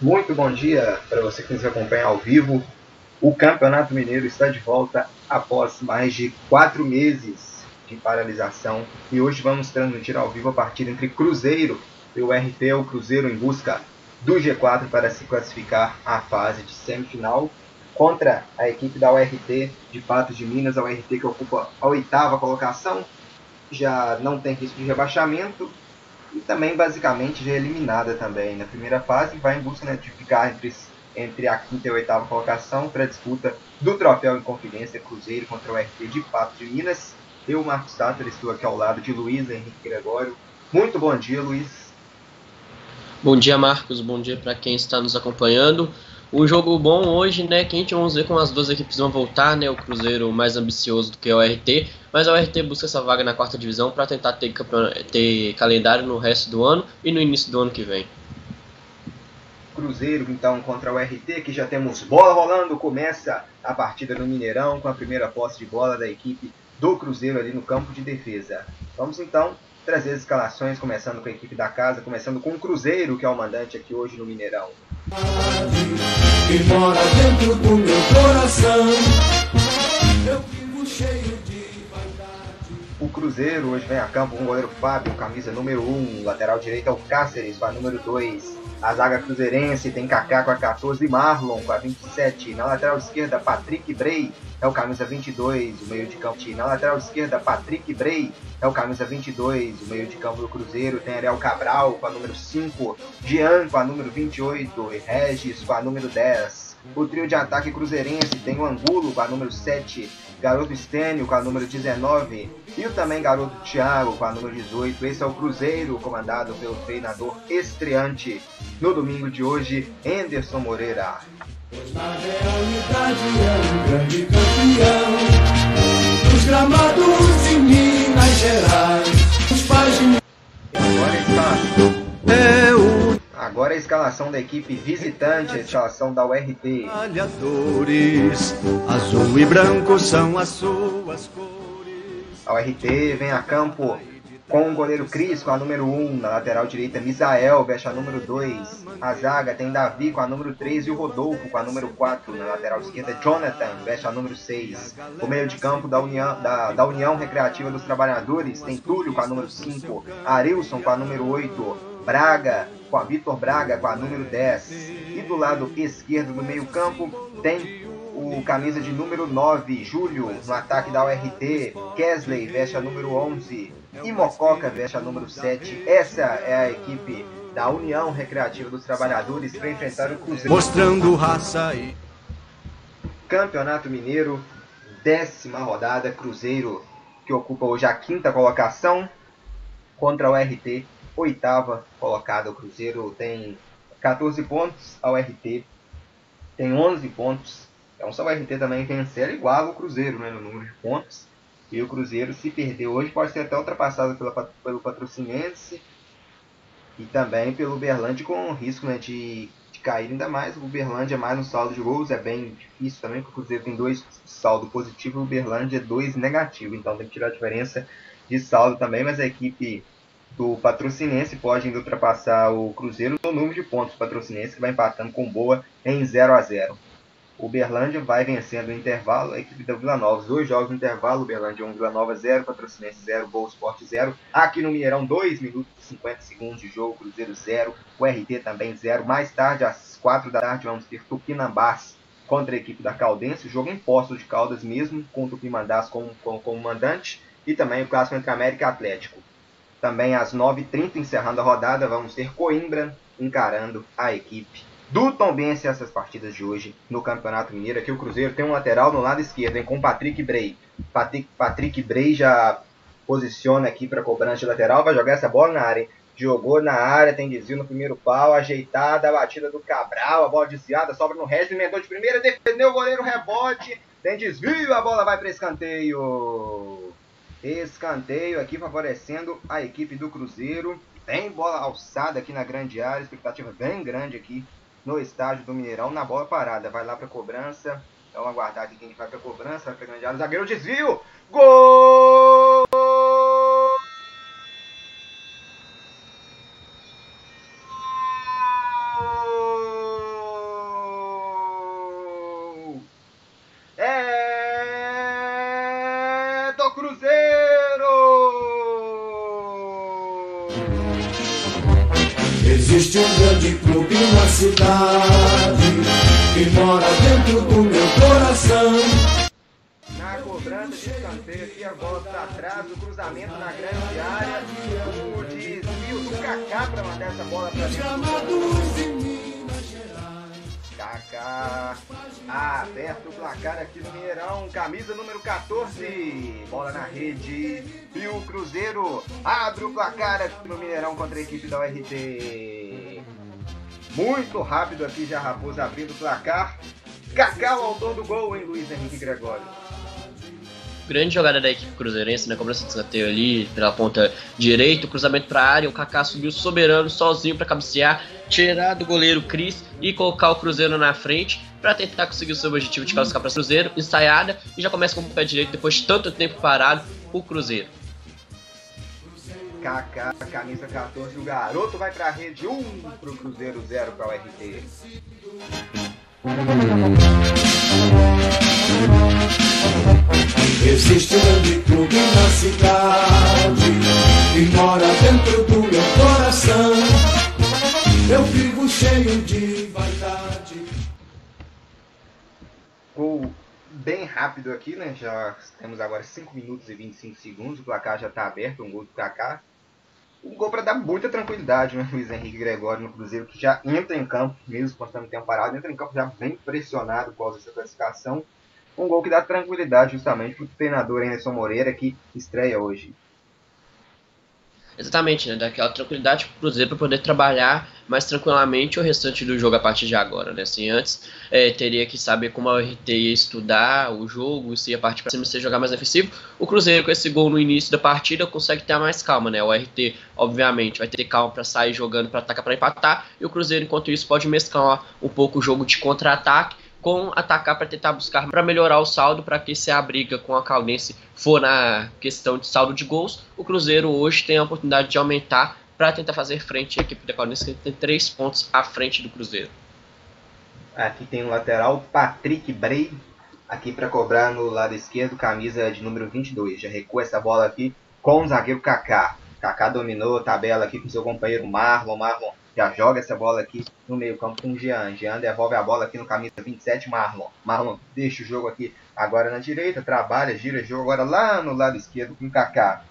Muito bom dia para você que nos acompanha ao vivo. O Campeonato Mineiro está de volta após mais de quatro meses de paralisação. E hoje vamos transmitir ao vivo a partida entre Cruzeiro e o RT, o Cruzeiro em busca do G4 para se classificar à fase de semifinal contra a equipe da URT de Patos de Minas, a URT que ocupa a oitava colocação, já não tem risco de rebaixamento e também basicamente já é eliminada também na primeira fase e vai em busca né, de ficar entre, entre a quinta e a oitava colocação para a disputa do troféu em confidência Cruzeiro contra o RT de Patos de Minas. Eu, Marcos Tatter, estou aqui ao lado de Luiz Henrique Gregório. Muito bom dia, Luiz. Bom dia, Marcos. Bom dia para quem está nos acompanhando. O jogo bom hoje, né? Que a gente vamos ver como as duas equipes vão voltar, né? O Cruzeiro mais ambicioso do que o RT, mas o RT busca essa vaga na quarta divisão para tentar ter, ter calendário no resto do ano e no início do ano que vem. Cruzeiro então contra o RT, que já temos bola rolando, começa a partida no Mineirão com a primeira posse de bola da equipe do Cruzeiro ali no campo de defesa. Vamos então trazer as escalações, começando com a equipe da casa, começando com o Cruzeiro, que é o mandante aqui hoje no Mineirão que mora dentro do meu coração. Eu vivo cheio de vaidade. O Cruzeiro hoje vem a campo com o goleiro Fábio, camisa número 1, lateral direito é o Cáceres, com a número 2. A zaga cruzeirense tem Kaká com a 14 Marlon com a 27. Na lateral esquerda, Patrick Bray é o camisa 22, o meio de campo. Na lateral esquerda, Patrick Bray é o camisa 22, o meio de campo do Cruzeiro. Tem Ariel Cabral com a número 5, Jean com a número 28 e Regis com a número 10. O trio de ataque cruzeirense tem o Angulo com a número 7, Garoto Estênio com a número 19 e o também Garoto Thiago com a número 18. Esse é o Cruzeiro, comandado pelo treinador estreante no domingo de hoje, Anderson Moreira. Na realidade é um grande campeão dos gramados de Minas Gerais. Os pais de... Agora está. É o Agora a escalação da equipe visitante, a escalação da URT. azul e branco são as suas cores. A URT vem a campo com o goleiro Cris com a número 1, na lateral direita Misael veste a número 2, a zaga tem Davi com a número 3 e o Rodolfo com a número 4, na lateral esquerda Jonathan veste a número 6, o meio de campo da União, da, da União Recreativa dos Trabalhadores tem Túlio com a número 5, Arilson com a número 8, Braga com a Vitor Braga com a número 10 e do lado esquerdo do meio campo tem o camisa de número 9, Júlio, no ataque da URT, Kesley veste a número 11, e Mococa veste a número 7. Essa é a equipe da União Recreativa dos Trabalhadores para enfrentar o Cruzeiro. Mostrando raça e. Campeonato Mineiro, décima rodada, Cruzeiro que ocupa hoje a quinta colocação contra o RT, oitava colocada. O Cruzeiro tem 14 pontos, a URT tem 11 pontos. Então só o RT também vencer igual o Cruzeiro né, no número de pontos. E o Cruzeiro, se perder hoje, pode ser até ultrapassado pela, pelo Patrocinense e também pelo Uberlândia com risco né, de, de cair ainda mais. O Uberlândia é mais no saldo de gols, é bem difícil também, porque o Cruzeiro tem dois saldo positivo e o Uberlândia é dois negativo. Então tem que tirar a diferença de saldo também, mas a equipe do Patrocinense pode ainda ultrapassar o Cruzeiro no número de pontos. Patrocinense que vai empatando com boa em 0 a 0 o Berlândia vai vencendo o intervalo, a equipe da Vila Nova, dois jogos no intervalo, o Berlândia 1, Vila Nova 0, Patrocinense 0, Boa Esporte 0. Aqui no Mineirão, 2 minutos e 50 segundos de jogo, Cruzeiro 0, o RT também 0. Mais tarde, às 4 da tarde, vamos ter Tupinambás contra a equipe da Caldense, jogo em Poços de Caldas mesmo, com o Tupinambás como, como, como mandante, e também o clássico entre América e Atlético. Também às 9h30, encerrando a rodada, vamos ter Coimbra encarando a equipe do Tombense essas partidas de hoje no Campeonato Mineiro. Aqui o Cruzeiro tem um lateral no lado esquerdo, hein, com Patrick Bray. Patrick, Patrick Bray já posiciona aqui para cobrança de lateral, vai jogar essa bola na área. Hein? Jogou na área, tem desvio no primeiro pau, ajeitada, a batida do Cabral, a bola desviada, sobra no resto, emendou de primeira, defendeu o goleiro, rebote, tem desvio, a bola vai para escanteio. Escanteio aqui favorecendo a equipe do Cruzeiro. Tem bola alçada aqui na grande área, expectativa bem grande aqui no estádio do Mineirão na bola parada. Vai lá para cobrança. Vamos aguardar aqui quem vai para cobrança. Vai para grande área. Zagueiro desvio. Gol! Bola para dentro. Kaká aberto o placar aqui no Mineirão, camisa número 14, bola na rede e o Cruzeiro abre o placar aqui no Mineirão contra a equipe da URT. Muito rápido aqui já Raposo abrindo o placar. Kaká, o autor do gol, hein, Luiz Henrique Gregório grande jogada da equipe cruzeirense, né? Cobrança de escanteio ali pela ponta direita, cruzamento para a área, o Kaká subiu soberano sozinho para cabecear, tirar do goleiro Cris e colocar o Cruzeiro na frente para tentar conseguir o seu objetivo de classificar para o Cruzeiro, ensaiada e já começa com o pé direito depois de tanto tempo parado o Cruzeiro. Kaká, camisa 14, o garoto vai para a rede 1 para o Cruzeiro 0 para o RT. Existe um grande clube na cidade que mora dentro do meu coração. Eu vivo cheio de vaidade. Gol bem rápido aqui, né? Já temos agora 5 minutos e 25 segundos. O placar já está aberto, um gol do placar. Um gol para dar muita tranquilidade, né? Luiz Henrique Gregório no Cruzeiro, que já entra em campo, mesmo quando tempo parado, entra em campo já bem pressionado com essa classificação um gol que dá tranquilidade justamente para o treinador Anderson Moreira que estreia hoje. Exatamente, né? Daquela tranquilidade para o Cruzeiro para poder trabalhar mais tranquilamente o restante do jogo a partir de agora, né? Assim, antes é, teria que saber como a RT ia estudar o jogo, se ia partir para cima, se jogar mais defensivo. O Cruzeiro com esse gol no início da partida consegue ter mais calma, né? O RT, obviamente, vai ter calma para sair jogando para atacar para empatar, e o Cruzeiro, enquanto isso, pode mesclar um pouco o jogo de contra-ataque com atacar para tentar buscar para melhorar o saldo para que se a briga com a Caldense for na questão de saldo de gols, o Cruzeiro hoje tem a oportunidade de aumentar para tentar fazer frente à equipe da Caldense que tem três pontos à frente do Cruzeiro. Aqui tem o lateral Patrick Bray, aqui para cobrar no lado esquerdo, camisa de número 22. Já recua essa bola aqui com o zagueiro Kaká. Kaká dominou a tabela aqui com seu companheiro Marlon. Marlon já joga essa bola aqui no meio campo com o Jean. Jean devolve a bola aqui no camisa 27, Marlon. Marlon deixa o jogo aqui agora na direita, trabalha, gira o jogo agora lá no lado esquerdo com o Kaká.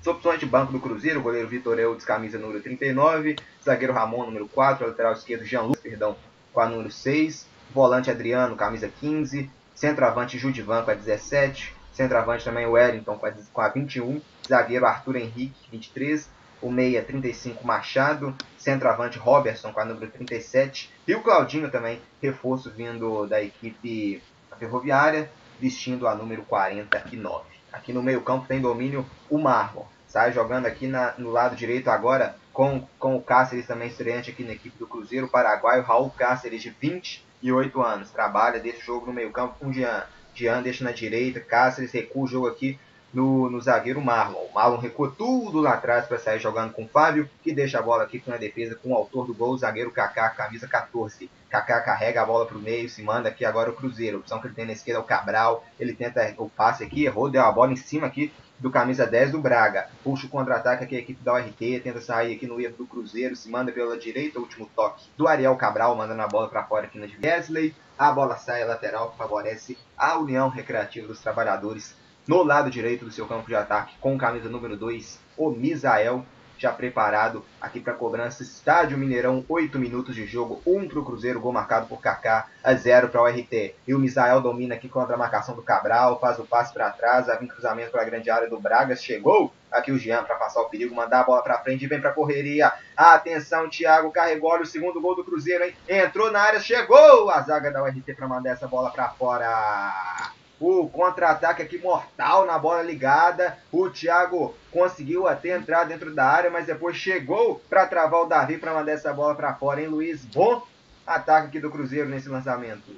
As opções de banco do Cruzeiro, o goleiro Vitor Eudes, camisa número 39, zagueiro Ramon, número 4, lateral esquerdo Jean Lucas, perdão, com a número 6, volante Adriano, camisa 15, centroavante Judivan com a 17, centroavante também Wellington com com a 21, zagueiro Arthur Henrique, 23, o meia 35 Machado, centroavante Robertson com a número 37 e o Claudinho também, reforço vindo da equipe ferroviária, vestindo a número 49. Aqui no meio campo tem domínio o Marlon, sai jogando aqui na, no lado direito agora com, com o Cáceres também estreante aqui na equipe do Cruzeiro, paraguaio Raul Cáceres de 28 anos, trabalha desse jogo no meio campo com o Jean. Jean deixa na direita, Cáceres recua o jogo aqui no, no zagueiro Marlon. O Marlon recua tudo lá atrás para sair jogando com o Fábio, que deixa a bola aqui com a defesa com o autor do gol, o zagueiro Kaká, camisa 14. Kaká carrega a bola para o meio, se manda aqui agora o Cruzeiro. A opção que ele tem na esquerda é o Cabral. Ele tenta o passe aqui, errou, deu a bola em cima aqui do camisa 10 do Braga. Puxa o contra-ataque aqui a equipe da URT, tenta sair aqui no erro do Cruzeiro, se manda pela direita, último toque do Ariel Cabral, mandando a bola para fora aqui na Wesley. A bola sai lateral favorece a União Recreativa dos Trabalhadores no lado direito do seu campo de ataque, com camisa número 2, o Misael, já preparado aqui para cobrança. Estádio Mineirão, 8 minutos de jogo, 1 para o Cruzeiro, gol marcado por Kaká, a 0 para o RT. E o Misael domina aqui contra a marcação do Cabral, faz o passe para trás, vem cruzamento para a grande área do Bragas, chegou aqui o Jean para passar o perigo, mandar a bola para frente e vem para a correria. Atenção, Thiago carregou olha o segundo gol do Cruzeiro, hein? Entrou na área, chegou a zaga da URT para mandar essa bola para fora. O contra-ataque aqui mortal na bola ligada. O Thiago conseguiu até entrar dentro da área, mas depois chegou para travar o Davi para mandar essa bola para fora, hein, Luiz? Bom ataque aqui do Cruzeiro nesse lançamento.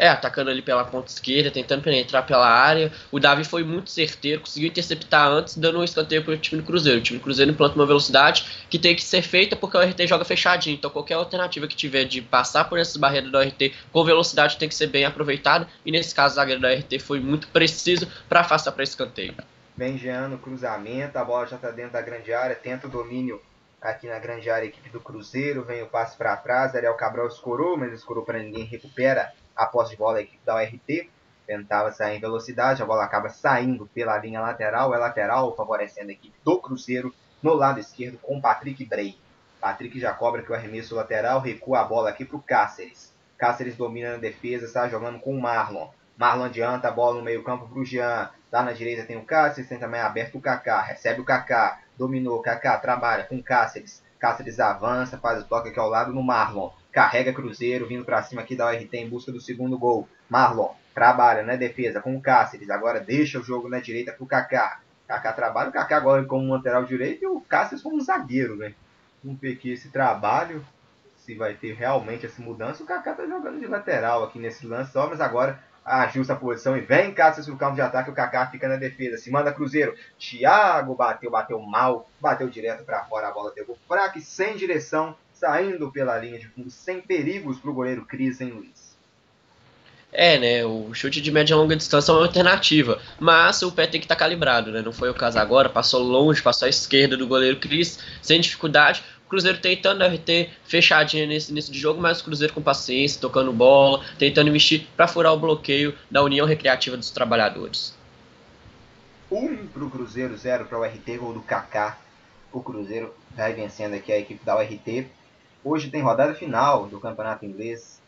É, atacando ali pela ponta esquerda, tentando penetrar pela área. O Davi foi muito certeiro, conseguiu interceptar antes, dando um escanteio para o time do Cruzeiro. O time do Cruzeiro implanta uma velocidade que tem que ser feita porque o RT joga fechadinho. Então qualquer alternativa que tiver de passar por essas barreiras do RT com velocidade tem que ser bem aproveitada. E nesse caso, o zagueiro da RT foi muito preciso para afastar para escanteio. Vem Jean no cruzamento, a bola já está dentro da grande área, tenta o domínio aqui na grande área, equipe do Cruzeiro. Vem o passe para trás, Ariel Cabral escorou, mas escorou para ninguém, recupera a posse de bola a equipe da URT. Tentava sair em velocidade, a bola acaba saindo pela linha lateral. É lateral, favorecendo a equipe do Cruzeiro no lado esquerdo com Patrick Bray. Patrick já cobra que o arremesso lateral, recua a bola aqui para o Cáceres. Cáceres domina na defesa, está jogando com o Marlon. Marlon adianta a bola no meio campo para o Jean. Lá na direita tem o Cáceres, tem também aberto o Kaká. Recebe o Kaká, dominou o Kaká, trabalha com Cáceres. Cáceres avança, faz o toque aqui ao lado no Marlon carrega Cruzeiro, vindo para cima aqui da URT em busca do segundo gol. Marlon trabalha na defesa com o Cáceres, agora deixa o jogo na direita para o Kaká. Kaká trabalha, o Kaká agora como lateral direito e o Cáceres como zagueiro, né? Vamos ver aqui esse trabalho, se vai ter realmente essa mudança. O Kaká tá jogando de lateral aqui nesse lance, só, mas agora ajusta a posição e vem Cáceres no campo de ataque, o Kaká fica na defesa, se manda Cruzeiro, Thiago bateu, bateu mal, bateu direto para fora, a bola pegou fraca e sem direção, saindo pela linha de fundo sem perigos para o goleiro Cris, hein, Luiz? É, né? O chute de média e longa distância é uma alternativa, mas o pé tem que estar tá calibrado, né? Não foi o caso agora, passou longe, passou à esquerda do goleiro Cris, sem dificuldade. O Cruzeiro tentando RT fechadinha nesse início de jogo, mas o Cruzeiro com paciência, tocando bola, tentando investir para furar o bloqueio da União Recreativa dos Trabalhadores. Um para o Cruzeiro, zero para o RT, gol do Kaká. O Cruzeiro vai vencendo aqui a equipe da URT Hoje tem rodada final do Campeonato Inglês.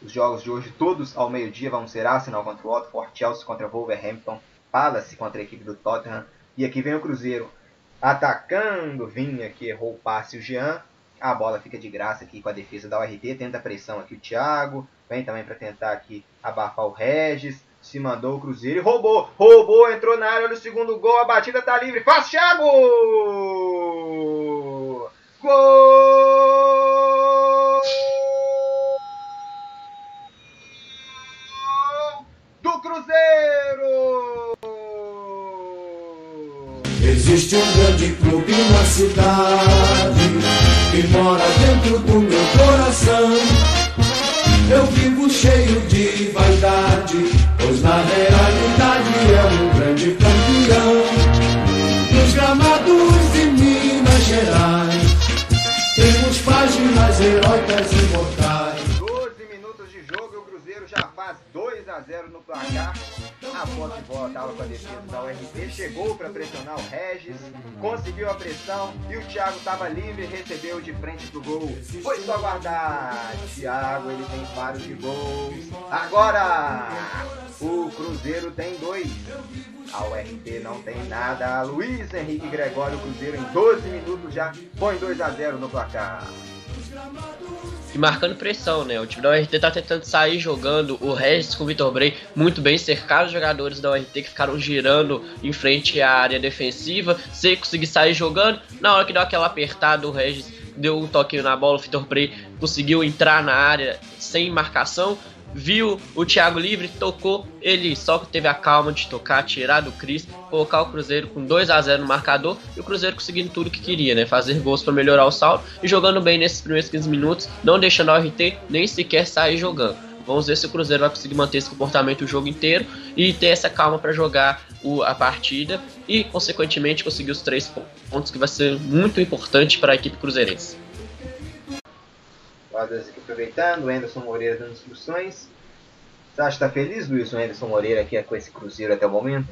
Os jogos de hoje, todos ao meio-dia, vão ser Arsenal contra o Watford, Chelsea contra o Wolverhampton, Palace contra a equipe do Tottenham. E aqui vem o Cruzeiro atacando. Vinha que errou o passe o Jean. A bola fica de graça aqui com a defesa da URT. Tenta pressão aqui o Thiago. Vem também para tentar aqui abafar o Regis. Se mandou o Cruzeiro e roubou. Roubou, entrou na área no segundo gol. A batida tá livre. Faz Thiago! Gol Cruzeiro! Existe um grande clube na cidade que mora dentro do meu coração. Eu vivo cheio de vaidade, pois na realidade é um grande campeão. Nos gramados de Minas Gerais temos páginas heróicas imortais. A 0 no placar. A posse de bola estava com a defesa da URT, chegou para pressionar o Regis, conseguiu a pressão e o Thiago estava livre recebeu de frente pro gol. Foi só guardar. Thiago, ele tem vários de gols. Agora, o Cruzeiro tem dois. A URT não tem nada. Luiz Henrique Gregório Cruzeiro em 12 minutos já põe 2 a 0 no placar. E marcando pressão, né? O time da URT tá tentando sair jogando. O Regis com o Vitor Bray muito bem cercados os jogadores da URT que ficaram girando em frente à área defensiva, sem conseguir sair jogando. Na hora que deu aquela apertada, o Regis deu um toquinho na bola, o Vitor Bray conseguiu entrar na área sem marcação viu o Thiago livre, tocou, ele só teve a calma de tocar, tirar do Cris, colocar o Cruzeiro com 2 a 0 no marcador e o Cruzeiro conseguindo tudo que queria, né? Fazer gols para melhorar o saldo e jogando bem nesses primeiros 15 minutos, não deixando o RT nem sequer sair jogando. Vamos ver se o Cruzeiro vai conseguir manter esse comportamento o jogo inteiro e ter essa calma para jogar o, a partida e, consequentemente, conseguir os três pontos que vai ser muito importante para a equipe cruzeirense. Rodas aqui aproveitando, o Anderson Moreira dando instruções. Você acha que está feliz, Luiz, o Anderson Moreira aqui com esse Cruzeiro até o momento?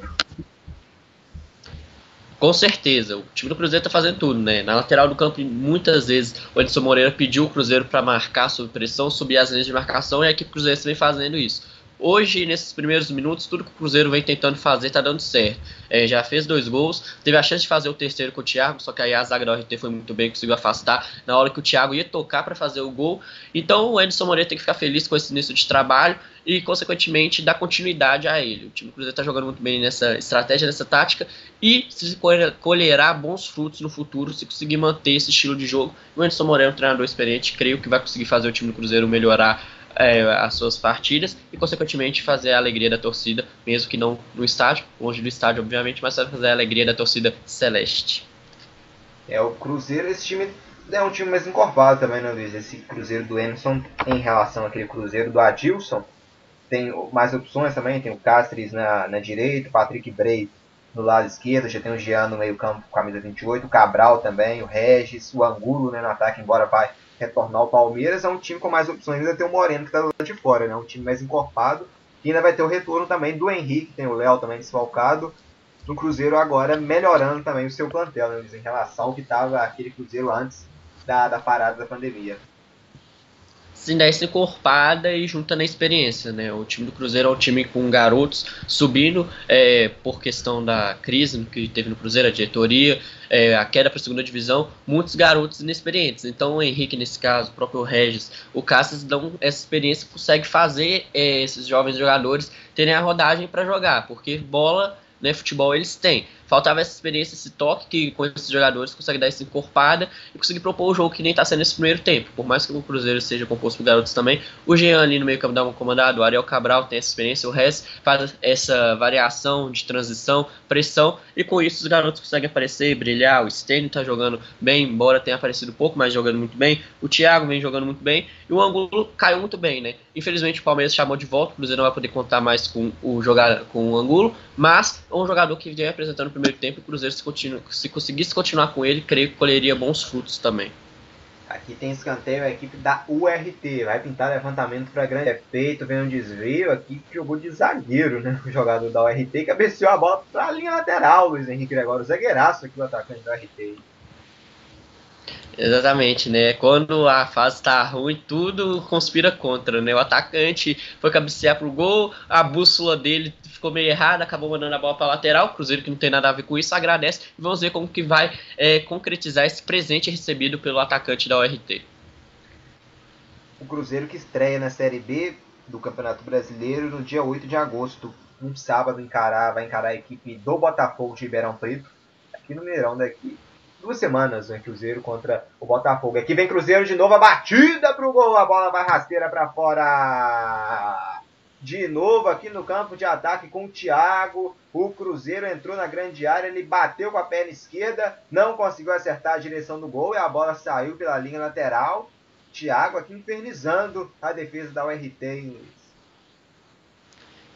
Com certeza, o time do Cruzeiro está fazendo tudo, né? Na lateral do campo, muitas vezes o Anderson Moreira pediu o Cruzeiro para marcar sob pressão, subir as linhas de marcação e a equipe Cruzeiro vem fazendo isso. Hoje, nesses primeiros minutos, tudo que o Cruzeiro vem tentando fazer está dando certo. É, já fez dois gols, teve a chance de fazer o terceiro com o Thiago, só que aí a zaga da RT foi muito bem, conseguiu afastar na hora que o Thiago ia tocar para fazer o gol. Então o Edson Moreira tem que ficar feliz com esse início de trabalho e, consequentemente, dar continuidade a ele. O time do Cruzeiro está jogando muito bem nessa estratégia, nessa tática e se colherá bons frutos no futuro se conseguir manter esse estilo de jogo. O Edson Moreira é um treinador experiente, creio que vai conseguir fazer o time do Cruzeiro melhorar é, as suas partidas e, consequentemente, fazer a alegria da torcida, mesmo que não no estádio, longe do estádio, obviamente, mas fazer a alegria da torcida celeste. É, o Cruzeiro, esse time é um time mais encorpado também, né, Luiz? Esse Cruzeiro do Emerson em relação àquele Cruzeiro do Adilson. Tem mais opções também, tem o Castres na, na direita, o Patrick Bray no lado esquerdo, já tem o Jean no meio campo com a camisa 28, o Cabral também, o Regis, o Angulo né, no ataque, embora vai retornar ao Palmeiras, é um time com mais opções, ainda tem o Moreno que está do lado de fora, né? Um time mais encorpado. E ainda vai ter o retorno também do Henrique, tem o Léo também desfalcado. No Cruzeiro agora melhorando também o seu plantel, né, em relação ao que estava aquele Cruzeiro antes da, da parada da pandemia se desse encorpada e junta na experiência, né? O time do Cruzeiro é um time com garotos subindo é, por questão da crise que teve no Cruzeiro, a diretoria, é, a queda para a segunda divisão, muitos garotos inexperientes. Então o Henrique, nesse caso, o próprio Regis, o Cássio dão essa experiência, consegue fazer é, esses jovens jogadores terem a rodagem para jogar, porque bola né, futebol eles têm. Faltava essa experiência, esse toque que com esses jogadores consegue dar essa encorpada e conseguir propor o jogo que nem está sendo nesse primeiro tempo. Por mais que o Cruzeiro seja composto por garotos também, o Jean ali no meio campo dá uma comandada, o Ariel Cabral tem essa experiência, o Rez faz essa variação de transição, pressão e com isso os garotos conseguem aparecer brilhar. O Stênio está jogando bem, embora tenha aparecido pouco, mas jogando muito bem. O Thiago vem jogando muito bem e o Angulo caiu muito bem, né? Infelizmente o Palmeiras chamou de volta, o Cruzeiro não vai poder contar mais com o jogar com o Angulo, mas é um jogador que vem apresentando primeiro tempo, o Cruzeiro se, continua, se conseguisse continuar com ele, creio que colheria bons frutos também. Aqui tem escanteio a equipe da URT. Vai pintar levantamento para grande efeito. Vem um desvio aqui que jogou de zagueiro, né? O jogador da URT cabeceou a bola para a linha lateral. Luiz Henrique Gregório, zagueiraço aqui o atacante da URT. Exatamente, né? Quando a fase tá ruim, tudo conspira contra, né? O atacante foi cabecear pro gol, a bússola dele ficou meio errada, acabou mandando a bola para lateral. O Cruzeiro, que não tem nada a ver com isso, agradece e vamos ver como que vai é, concretizar esse presente recebido pelo atacante da URT. O Cruzeiro que estreia na Série B do Campeonato Brasileiro no dia 8 de agosto, um sábado, encarar, vai encarar a equipe do Botafogo de Ribeirão Preto, aqui no Mineirão daqui duas semanas, né? Cruzeiro contra o Botafogo. Aqui vem Cruzeiro de novo, a batida pro gol, a bola vai rasteira para fora. De novo aqui no campo de ataque com o Thiago. O Cruzeiro entrou na grande área, ele bateu com a perna esquerda, não conseguiu acertar a direção do gol e a bola saiu pela linha lateral. Thiago aqui infernizando a defesa da URT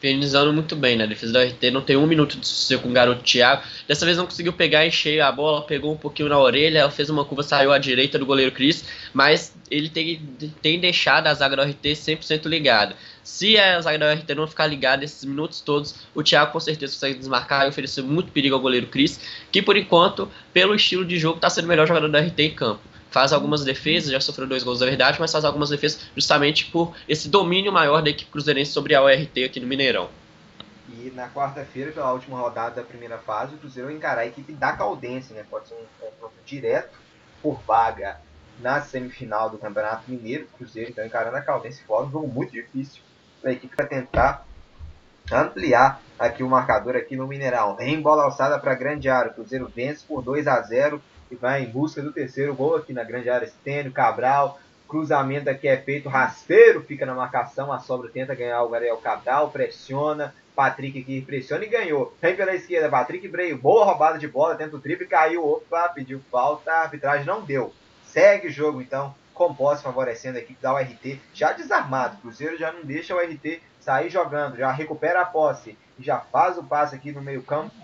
infernizando muito bem, né? A defesa da RT não tem um minuto de sossego com o garoto Thiago. Dessa vez não conseguiu pegar em cheio a bola, pegou um pouquinho na orelha, fez uma curva, saiu à direita do goleiro Cris, mas ele tem, tem deixado a zaga da RT 100% ligada. Se a zaga da RT não ficar ligada esses minutos todos, o Thiago com certeza consegue desmarcar e oferecer muito perigo ao goleiro Cris, que por enquanto, pelo estilo de jogo, está sendo o melhor jogador da RT em campo faz algumas defesas, já sofreu dois gols da verdade, mas faz algumas defesas justamente por esse domínio maior da equipe cruzeirense sobre a ORT aqui no Mineirão. E na quarta-feira, pela última rodada da primeira fase, o Cruzeiro vai encarar a equipe da Caldense, né? Pode ser um confronto direto por vaga na semifinal do Campeonato Mineiro. O Cruzeiro então encarando a Caldense fora, um jogo muito difícil para a equipe para tentar ampliar aqui o marcador aqui no Mineirão. Em bola alçada para grande área, o Cruzeiro vence por 2 a 0 e vai em busca do terceiro gol aqui na grande área. Stênio, Cabral, cruzamento aqui é feito, rasteiro fica na marcação, a sobra tenta ganhar o Gabriel Cabral, pressiona, Patrick aqui pressiona e ganhou. Vem pela esquerda, Patrick Breio, boa roubada de bola, tenta o triple, caiu, opa, pediu falta, a arbitragem não deu. Segue o jogo então, com posse favorecendo a equipe da URT, já desarmado, o Cruzeiro já não deixa o URT sair jogando, já recupera a posse, já faz o passe aqui no meio campo,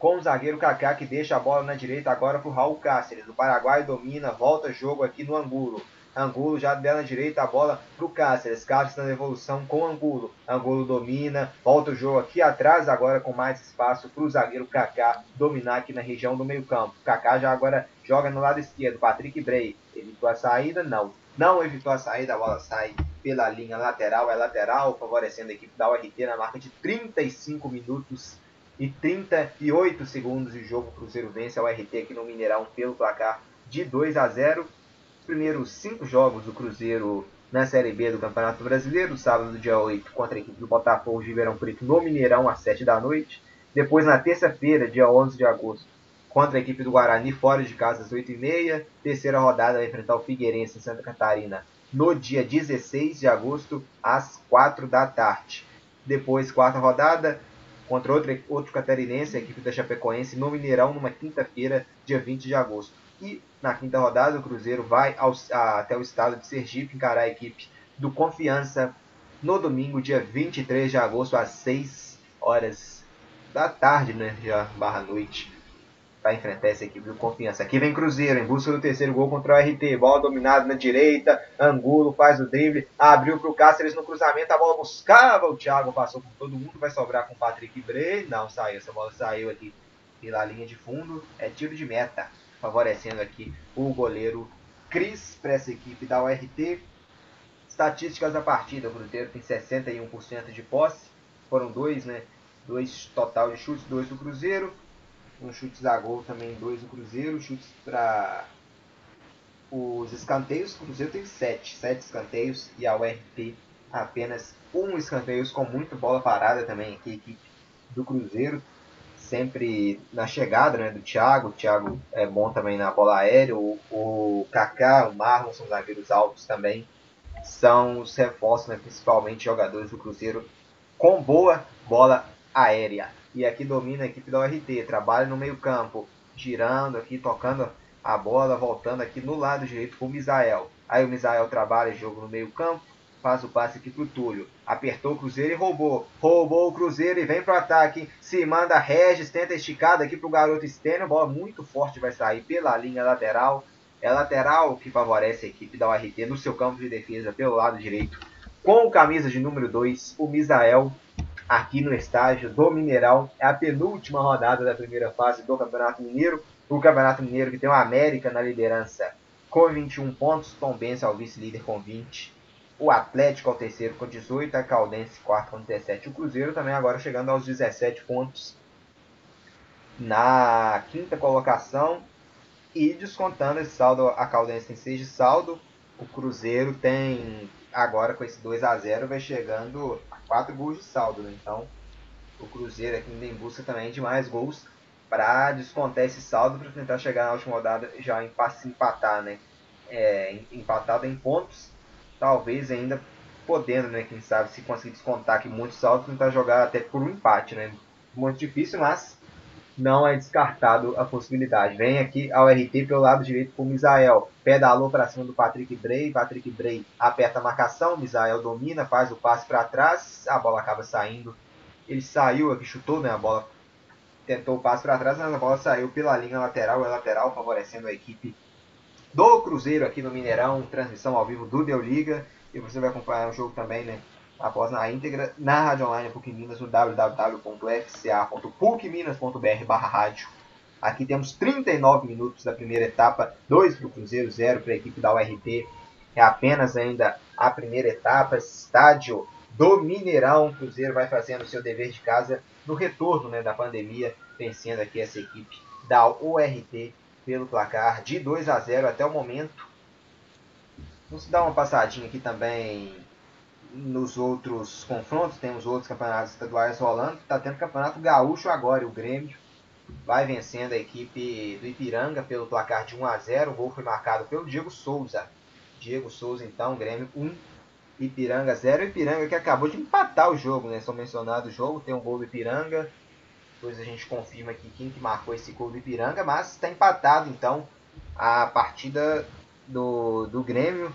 com o zagueiro Kaká que deixa a bola na direita agora para o Raul Cáceres. O Paraguai domina, volta jogo aqui no Angulo. Angulo já dela na direita a bola para o Cáceres. Cáceres na devolução com Angulo. Angulo domina, volta o jogo aqui atrás agora com mais espaço para o zagueiro Kaká dominar aqui na região do meio campo. Kaká já agora joga no lado esquerdo. Patrick Bray evitou a saída? Não. Não evitou a saída, a bola sai pela linha lateral, é lateral, favorecendo a equipe da URT na marca de 35 minutos e 38 segundos de jogo. O Cruzeiro vence a URT aqui no Mineirão pelo placar de 2 a 0. Os primeiros cinco jogos do Cruzeiro na Série B do Campeonato Brasileiro, sábado, dia 8, contra a equipe do Botafogo de Ribeirão Preto no Mineirão, às 7 da noite. Depois, na terça-feira, dia 11 de agosto, contra a equipe do Guarani, fora de casa, às 8h30. Terceira rodada, vai enfrentar o Figueirense em Santa Catarina, no dia 16 de agosto, às 4 da tarde. Depois, quarta rodada, contra outro, outro catarinense, a equipe da Chapecoense, no Mineirão, numa quinta-feira, dia 20 de agosto. E na quinta rodada, o Cruzeiro vai ao, a, até o estado de Sergipe encarar a equipe do Confiança no domingo, dia 23 de agosto, às 6 horas da tarde, né? Já barra noite para enfrentar essa equipe do Confiança. Aqui vem Cruzeiro em busca do terceiro gol contra o RT. Bola dominada na direita. Angulo faz o drible. Abriu para o Cáceres no cruzamento. A bola buscava. O Thiago passou por todo mundo. Vai sobrar com o Patrick Bray. Não, saiu. Essa bola saiu aqui pela linha de fundo. É tiro de meta. Favorecendo aqui o goleiro Cris para essa equipe da URT. Estatísticas da partida. O Cruzeiro tem 61% de posse. Foram dois, né? Dois total de chutes, dois do Cruzeiro uns chutes a gol também, dois do Cruzeiro, chutes para os escanteios, o Cruzeiro tem sete, sete escanteios e a URT apenas um escanteio com muito bola parada também aqui, equipe do Cruzeiro, sempre na chegada né, do Thiago, o Thiago é bom também na bola aérea, o, o Kaká, o Marlon são zagueiros altos também, são os reforços, né, principalmente jogadores do Cruzeiro com boa bola aérea. E aqui domina a equipe da URT. Trabalha no meio campo, girando aqui, tocando a bola, voltando aqui no lado direito com o Misael. Aí o Misael trabalha jogo no meio campo, faz o passe aqui pro Túlio. Apertou o Cruzeiro e roubou. Roubou o Cruzeiro e vem pro ataque. Se manda Regis, tenta esticada aqui pro garoto Stênio. Bola muito forte vai sair pela linha lateral. É lateral que favorece a equipe da URT no seu campo de defesa pelo lado direito. Com camisa de número 2, o Misael aqui no estágio do Mineirão. É a penúltima rodada da primeira fase do Campeonato Mineiro. O Campeonato Mineiro que tem o América na liderança com 21 pontos, Tom Benz ao vice-líder com 20. O Atlético ao terceiro com 18, a Caldense quarto com 17. O Cruzeiro também agora chegando aos 17 pontos na quinta colocação. E descontando esse saldo, a Caldense tem 6 de saldo. O Cruzeiro tem agora com esse 2 a 0 vai chegando 4 gols de saldo, né? Então, o Cruzeiro aqui ainda em busca também de mais gols para descontar esse saldo para tentar chegar na última rodada já em empatar, né? É, empatado em pontos, talvez ainda podendo, né? Quem sabe se conseguir descontar aqui muitos saldos, tentar jogar até por um empate, né? Muito difícil, mas não é descartado a possibilidade. Vem aqui ao RT pelo lado direito com o Misael. Pedalou para cima do Patrick Bray. Patrick Bray aperta a marcação. Misael domina, faz o passe para trás. A bola acaba saindo. Ele saiu aqui, chutou né, a bola. Tentou o passe para trás, mas a bola saiu pela linha lateral. É lateral, favorecendo a equipe do Cruzeiro aqui no Mineirão. Transmissão ao vivo do Deu Liga. E você vai acompanhar o jogo também, né? Após na íntegra na Rádio Online PUC Minas no www.fca.pucminas.br barra rádio. Aqui temos 39 minutos da primeira etapa, 2 para o Cruzeiro, 0 para a equipe da URT. É apenas ainda a primeira etapa, estádio do Mineirão. O Cruzeiro vai fazendo seu dever de casa no retorno né, da pandemia, vencendo aqui essa equipe da URT pelo placar de 2 a 0 até o momento. Vamos dar uma passadinha aqui também nos outros confrontos, temos outros campeonatos estaduais rolando. Está tendo campeonato gaúcho agora. O Grêmio vai vencendo a equipe do Ipiranga pelo placar de 1 a 0. O gol foi marcado pelo Diego Souza. Diego Souza, então, Grêmio 1, Ipiranga 0. Ipiranga que acabou de empatar o jogo, né? Só mencionado o jogo, tem um gol do Ipiranga. Depois a gente confirma aqui quem que marcou esse gol do Ipiranga, mas está empatado então a partida do, do Grêmio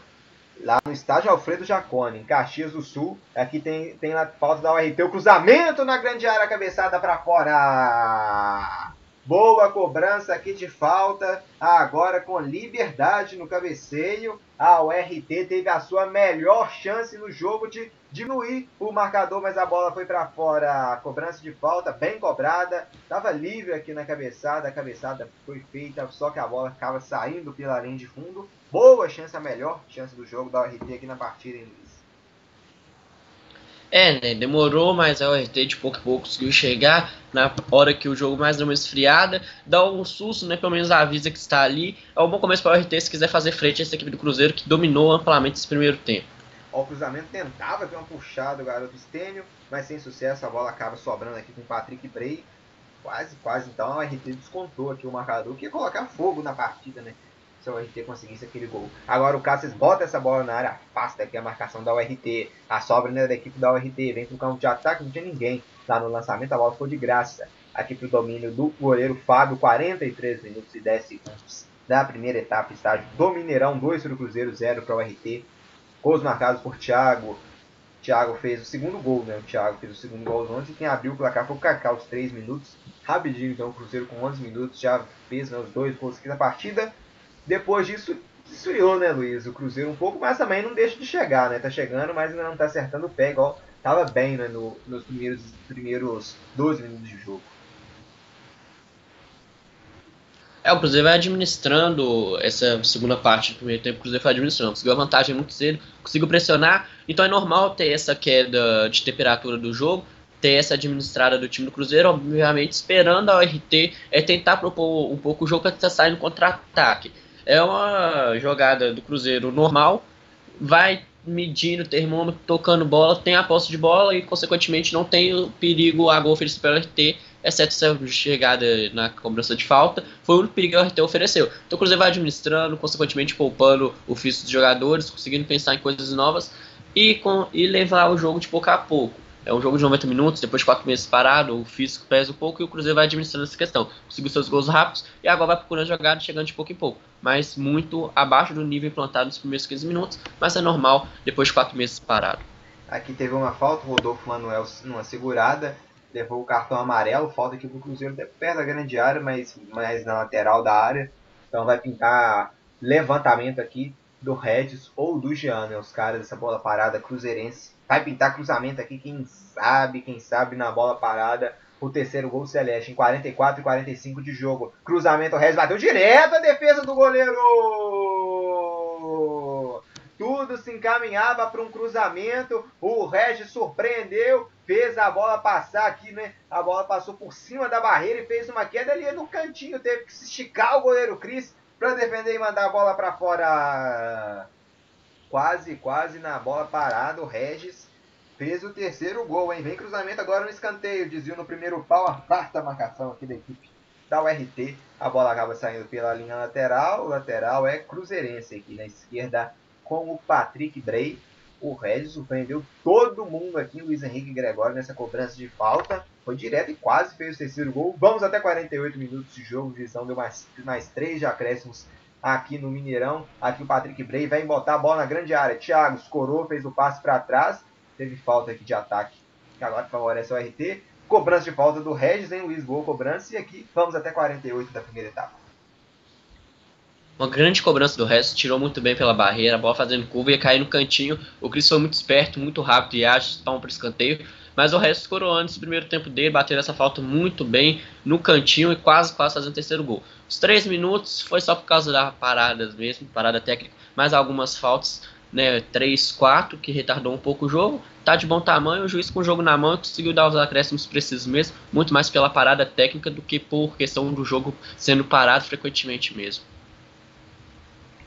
lá no estádio Alfredo Jacone, em Caxias do Sul. Aqui tem, tem a falta da URT, o cruzamento na grande área, cabeçada para fora. Boa cobrança aqui de falta. Agora com liberdade no cabeceio. A URT teve a sua melhor chance no jogo de diminuir o marcador, mas a bola foi para fora. Cobrança de falta, bem cobrada. Estava livre aqui na cabeçada. A cabeçada foi feita, só que a bola acaba saindo pela linha de fundo. Boa chance, a melhor chance do jogo da URT aqui na partida, hein, Luiz? É, né? Demorou, mas a URT de pouco a pouco conseguiu chegar na hora que o jogo mais deu uma esfriada. Dá um susto, né? Pelo menos avisa que está ali. É um bom começo para a URT se quiser fazer frente a essa equipe do Cruzeiro que dominou amplamente esse primeiro tempo. O cruzamento tentava ter uma puxada do garoto Stênio, mas sem sucesso. A bola acaba sobrando aqui com o Patrick Bray. Quase, quase então a URT descontou aqui o marcador, que ia colocar fogo na partida, né? Se o RT conseguisse aquele gol. Agora o Cáceres bota essa bola na área, afasta aqui a marcação da URT. A sobra né, da equipe da URT vem pro campo de ataque, não tinha ninguém lá no lançamento, a bola ficou de graça. Aqui pro domínio do goleiro Fábio, 43 minutos e 10 segundos da primeira etapa, estágio do Mineirão, 2 para o Cruzeiro, 0 para o RT. Gols marcados por Thiago. Thiago fez o segundo gol, né? O Thiago fez o segundo gol aos 11 e quem abriu o placar foi o Kaká aos 3 minutos. Rapidinho, então, o Cruzeiro com 11 minutos já fez né, os dois gols aqui na partida. Depois disso, esfriou, né, Luiz? O Cruzeiro um pouco, mas também não deixa de chegar, né? Tá chegando, mas ainda não tá acertando o pé, igual tava bem, né, no, nos primeiros, primeiros 12 minutos de jogo. É, o Cruzeiro vai administrando essa segunda parte do primeiro tempo, o Cruzeiro foi administrando, conseguiu a vantagem muito cedo, conseguiu pressionar, então é normal ter essa queda de temperatura do jogo, ter essa administrada do time do Cruzeiro, obviamente esperando a RT é tentar propor um pouco o jogo para sair no contra-ataque. É uma jogada do Cruzeiro normal, vai medindo o termômetro, tocando bola, tem a posse de bola e, consequentemente, não tem o perigo a gol oferecido pelo RT exceto essa chegada na cobrança de falta, foi o único perigo que o RT ofereceu. Então o Cruzeiro vai administrando, consequentemente poupando o físico dos jogadores, conseguindo pensar em coisas novas e, com, e levar o jogo de pouco a pouco. É um jogo de 90 minutos, depois de 4 meses parado, o físico pesa um pouco e o Cruzeiro vai administrando essa questão. Conseguiu seus gols rápidos e agora vai procurando jogar chegando de pouco em pouco. Mas muito abaixo do nível implantado nos primeiros 15 minutos, mas é normal depois de 4 meses parado. Aqui teve uma falta, o Rodolfo Manuel numa segurada, levou o cartão amarelo, falta aqui pro Cruzeiro até perto da grande área, mas mais na lateral da área. Então vai pintar levantamento aqui do Regis ou do Jean, né? Os caras dessa bola parada cruzeirense. Vai pintar cruzamento aqui, quem sabe, quem sabe na bola parada. O terceiro gol celeste em 44 e 45 de jogo. Cruzamento, o Regis bateu direto a defesa do goleiro! Tudo se encaminhava para um cruzamento. O Regis surpreendeu, fez a bola passar aqui, né? A bola passou por cima da barreira e fez uma queda ali no cantinho. Teve que se esticar o goleiro Cris para defender e mandar a bola para fora. Quase, quase na bola parada. O Regis fez o terceiro gol, hein? Vem cruzamento agora no escanteio. Desvio no primeiro pau. A quarta marcação aqui da equipe da URT. A bola acaba saindo pela linha lateral. O lateral é cruzeirense aqui na esquerda com o Patrick Bray. O Regis surpreendeu todo mundo aqui, Luiz Henrique Gregório, nessa cobrança de falta. Foi direto e quase fez o terceiro gol. Vamos até 48 minutos de jogo. Visão deu mais, mais três de acréscimos aqui no Mineirão. Aqui o Patrick Bray vai botar a bola na grande área. Thiago escorou, fez o passe para trás. Teve falta aqui de ataque, que agora favorece o RT. Cobrança de falta do Regis, hein, Luiz? Boa cobrança. E aqui vamos até 48 da primeira etapa. Uma grande cobrança do resto, tirou muito bem pela barreira, a bola fazendo curva, ia cair no cantinho. O Cris foi muito esperto, muito rápido e acha palma para escanteio. Mas o resto escorou antes do primeiro tempo dele, bateu essa falta muito bem no cantinho e quase, quase fazendo o terceiro gol. Os três minutos foi só por causa das paradas mesmo, parada técnica, mas algumas faltas, né, 3, 4, que retardou um pouco o jogo. Tá de bom tamanho, o juiz com o jogo na mão conseguiu dar os acréscimos precisos mesmo, muito mais pela parada técnica do que por questão do jogo sendo parado frequentemente mesmo.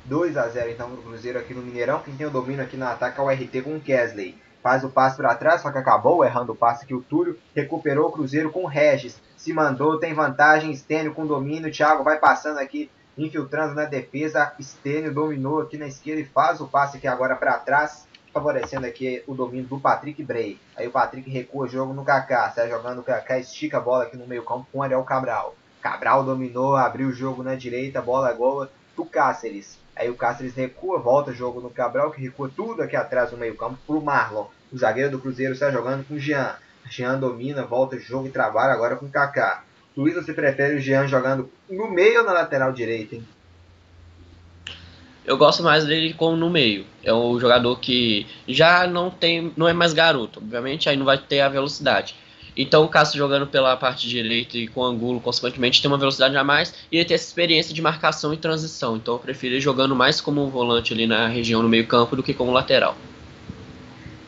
2 a 0 então pro Cruzeiro aqui no Mineirão. Quem tem o domínio aqui no ataque é o RT com o Kesley. Faz o passe para trás, só que acabou errando o passe que o Túlio recuperou o Cruzeiro com o Regis. Se mandou, tem vantagem, Stênio com domínio. Thiago vai passando aqui, infiltrando na defesa. Stênio dominou aqui na esquerda e faz o passe aqui agora para trás, favorecendo aqui o domínio do Patrick Bray. Aí o Patrick recua o jogo no Kaká, sai jogando o Kaká, estica a bola aqui no meio campo com o Ariel Cabral. Cabral dominou, abriu o jogo na direita, bola gol do Cáceres. Aí o Cáceres recua, volta jogo no Cabral, que recua tudo aqui atrás no meio-campo pro Marlon. O zagueiro do Cruzeiro está jogando com o Jean. Jean domina, volta jogo e trabalha agora com o Kaká. Luiz, você prefere o Jean jogando no meio ou na lateral direita, hein? Eu gosto mais dele como no meio. É um jogador que já não tem, não é mais garoto, obviamente, aí não vai ter a velocidade. Então o Cássio jogando pela parte direita e com ângulo, consequentemente, tem uma velocidade a mais e ele tem essa experiência de marcação e transição. Então eu prefiro ele jogando mais como um volante ali na região no meio campo do que como lateral.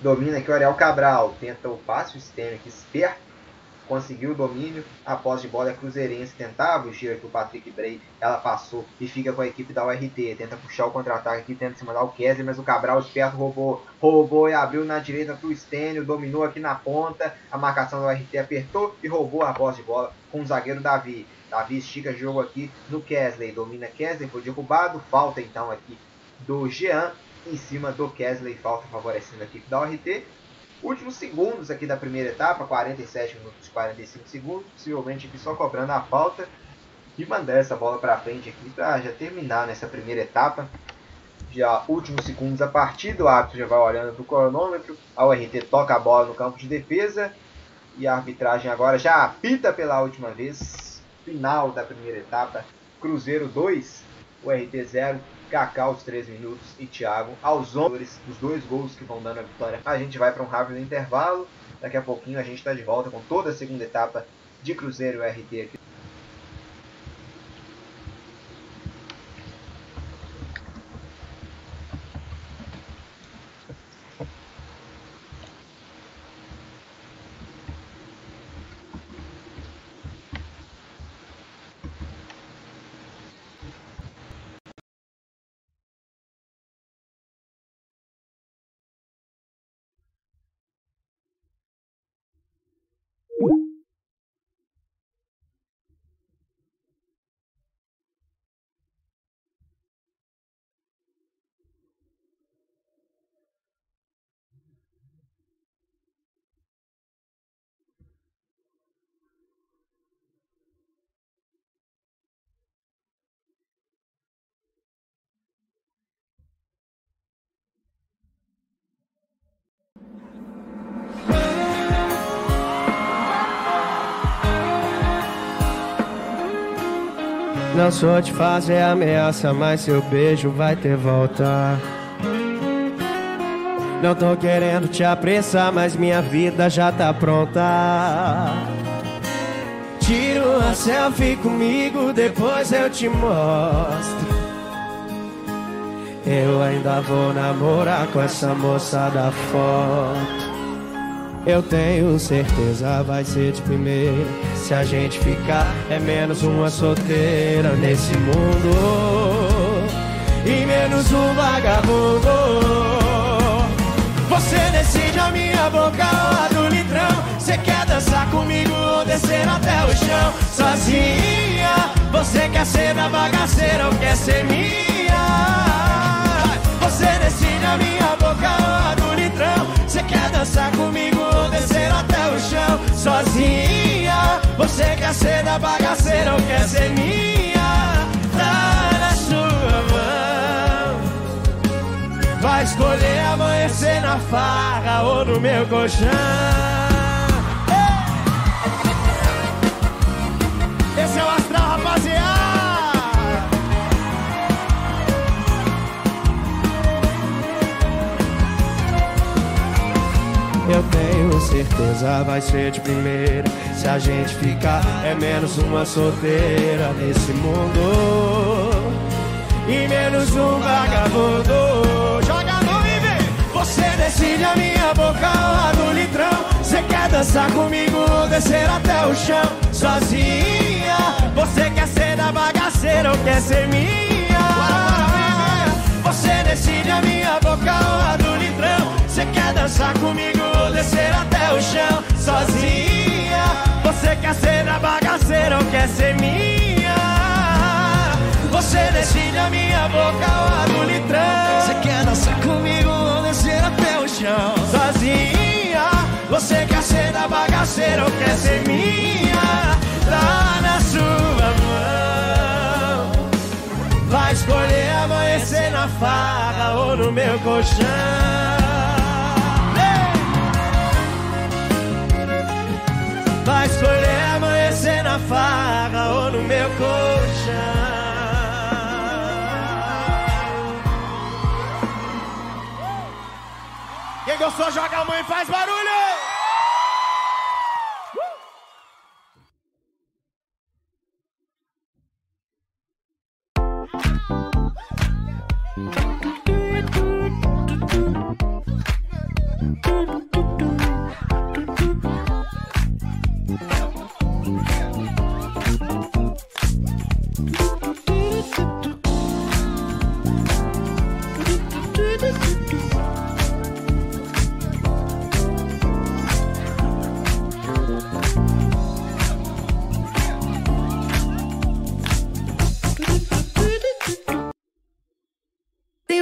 Domina aqui o Ariel Cabral, tenta o passe, o Stênio aqui esperto, conseguiu o domínio, a posse de bola é cruzeirense, tentava o giro aqui o Patrick Bray, ela passou e fica com a equipe da URT, tenta puxar o contra-ataque aqui, tenta se mandar o Kessler, mas o Cabral esperto roubou, roubou e abriu na direita para o Stênio, dominou aqui na ponta, a marcação da URT apertou e roubou a posse de bola com o zagueiro Davi. Davi estica jogo aqui no Kesley, domina Kesley, foi derrubado, falta então aqui do Jean em cima do Kesley, falta favorecendo a equipe da URT. Últimos segundos aqui da primeira etapa, 47 minutos 45 segundos, possivelmente aqui só cobrando a falta. E mandar essa bola para frente aqui para já terminar nessa primeira etapa. Já últimos segundos a partida, o árbitro já vai olhando para o cronômetro, a URT toca a bola no campo de defesa. E a arbitragem agora já apita pela última vez, final da primeira etapa, Cruzeiro 2, URT 0, Kaká aos 3 minutos e Thiago aos 11, os dois gols que vão dando a vitória. A gente vai para um rápido intervalo. Daqui a pouquinho a gente está de volta com toda a segunda etapa de Cruzeiro RT aqui. Não sou de fazer ameaça, mas seu beijo vai ter volta. Não tô querendo te apressar, mas minha vida já tá pronta. Tira uma selfie comigo, depois eu te mostro. Eu ainda vou namorar com essa moça da foto. Eu tenho certeza vai ser de primeira. Se a gente ficar, é menos uma solteira nesse mundo e menos um vagabundo. Você decide a minha boca ou a do litrão. Você quer dançar comigo ou descer até o chão sozinha? Você quer ser da bagaceira ou quer ser minha? Você decide a minha boca ou a do litrão. Você quer dançar comigo? descer até o chão sozinha. Você quer ser da bagaceira ou quer ser minha? Tá na sua mão. Vai escolher amanhecer na farra ou no meu colchão. Eu tenho certeza vai ser de primeira. Se a gente ficar, é menos uma solteira nesse mundo. E menos um vagabundo. Joga no e vem. Você decide a minha boca a do litrão. Você quer dançar comigo ou descer até o chão sozinha? Você quer ser da bagaceira ou quer ser minha? Você decide a minha boca a do litrão. Você quer dançar comigo ou descer até o chão sozinha? Você quer ser a bagaceira ou quer ser minha? Você decide a minha boca ou a do litrão. Você quer dançar comigo ou descer até o chão sozinha? Você quer ser da bagaceira ou quer ser minha? Tá na sua mão. Vai escolher amanhecer na farra ou no meu colchão. Farra ou no meu colchão. Quem gostou, joga a mão e faz barulho!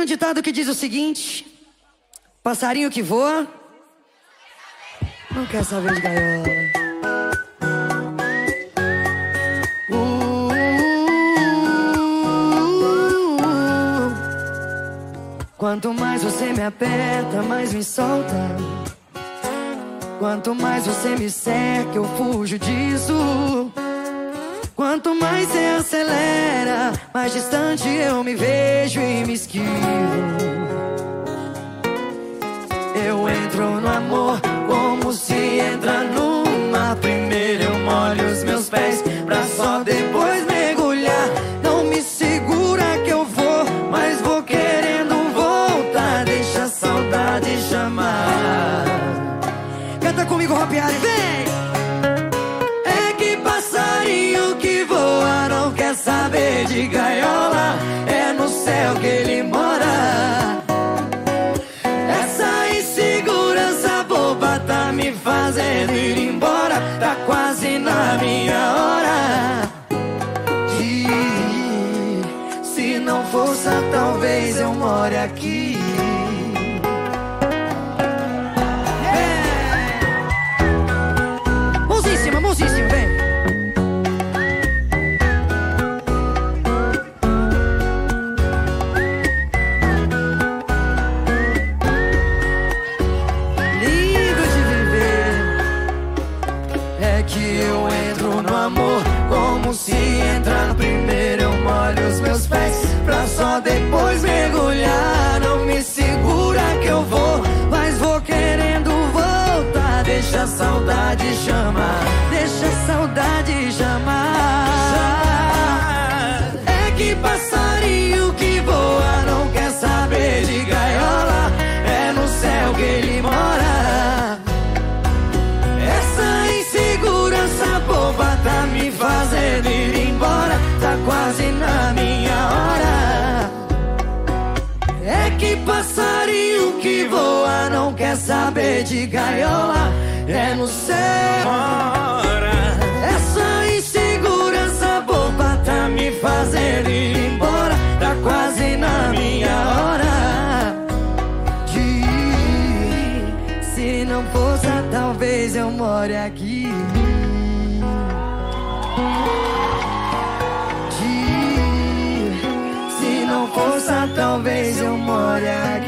Ditado que diz o seguinte: Passarinho que voa não quer saber de gaiola. Uh, quanto mais você me aperta, mais me solta. Quanto mais você me cerca, eu fujo disso. Quanto mais você acelera, mais distante eu me vejo e me esquivo. Eu entro no amor como se entra no mar. Primeiro eu molho os meus pés pra só depois de gaiola, é no céu que ele mora. Essa insegurança boba tá me fazendo ir embora, tá quase na minha hora. Se não fosse, talvez eu more aqui. Saudade chamar, deixa a saudade chamar. É que passarinho que voa não quer saber de gaiola. É no céu que ele mora. Essa insegurança boba tá me fazendo ir embora. Tá quase na minha hora. É que passarinho que voa não quer saber de gaiola. É no céu. Essa insegurança boba tá me fazendo ir embora. Tá quase na minha hora. De se não fosse, talvez eu more aqui. força, talvez eu more aqui.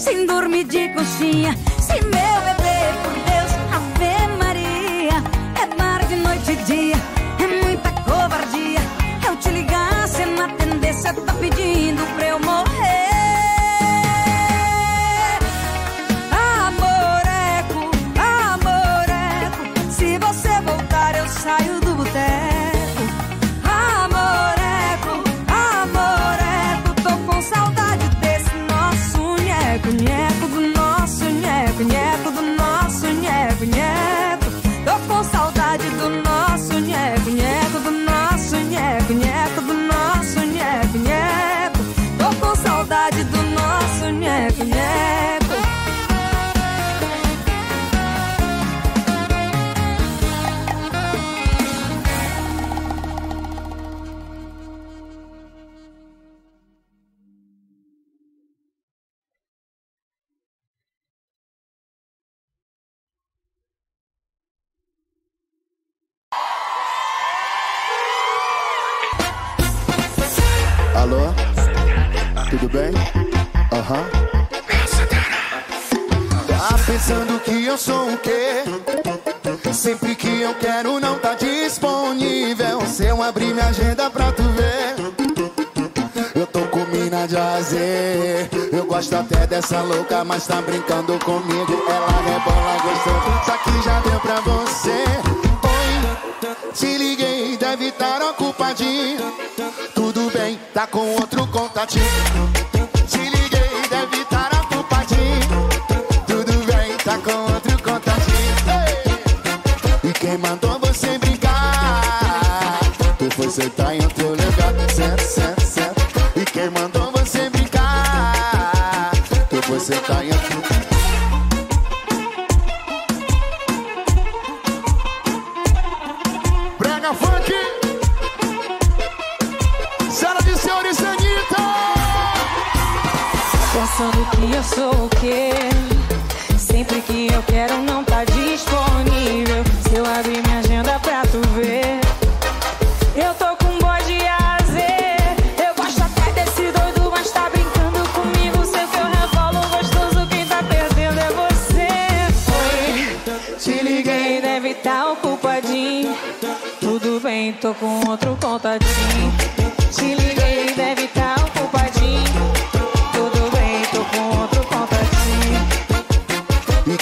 sem dormir de conchinha. Se meu bebê, por Deus, Ave Maria, é mar de noite e dia, é muita Essa louca, mas tá brincando comigo. Ela rebola gostando. só que já deu pra você. Oi, se liguei, deve estar ocupadinho. Tudo bem, tá com outro contatinho.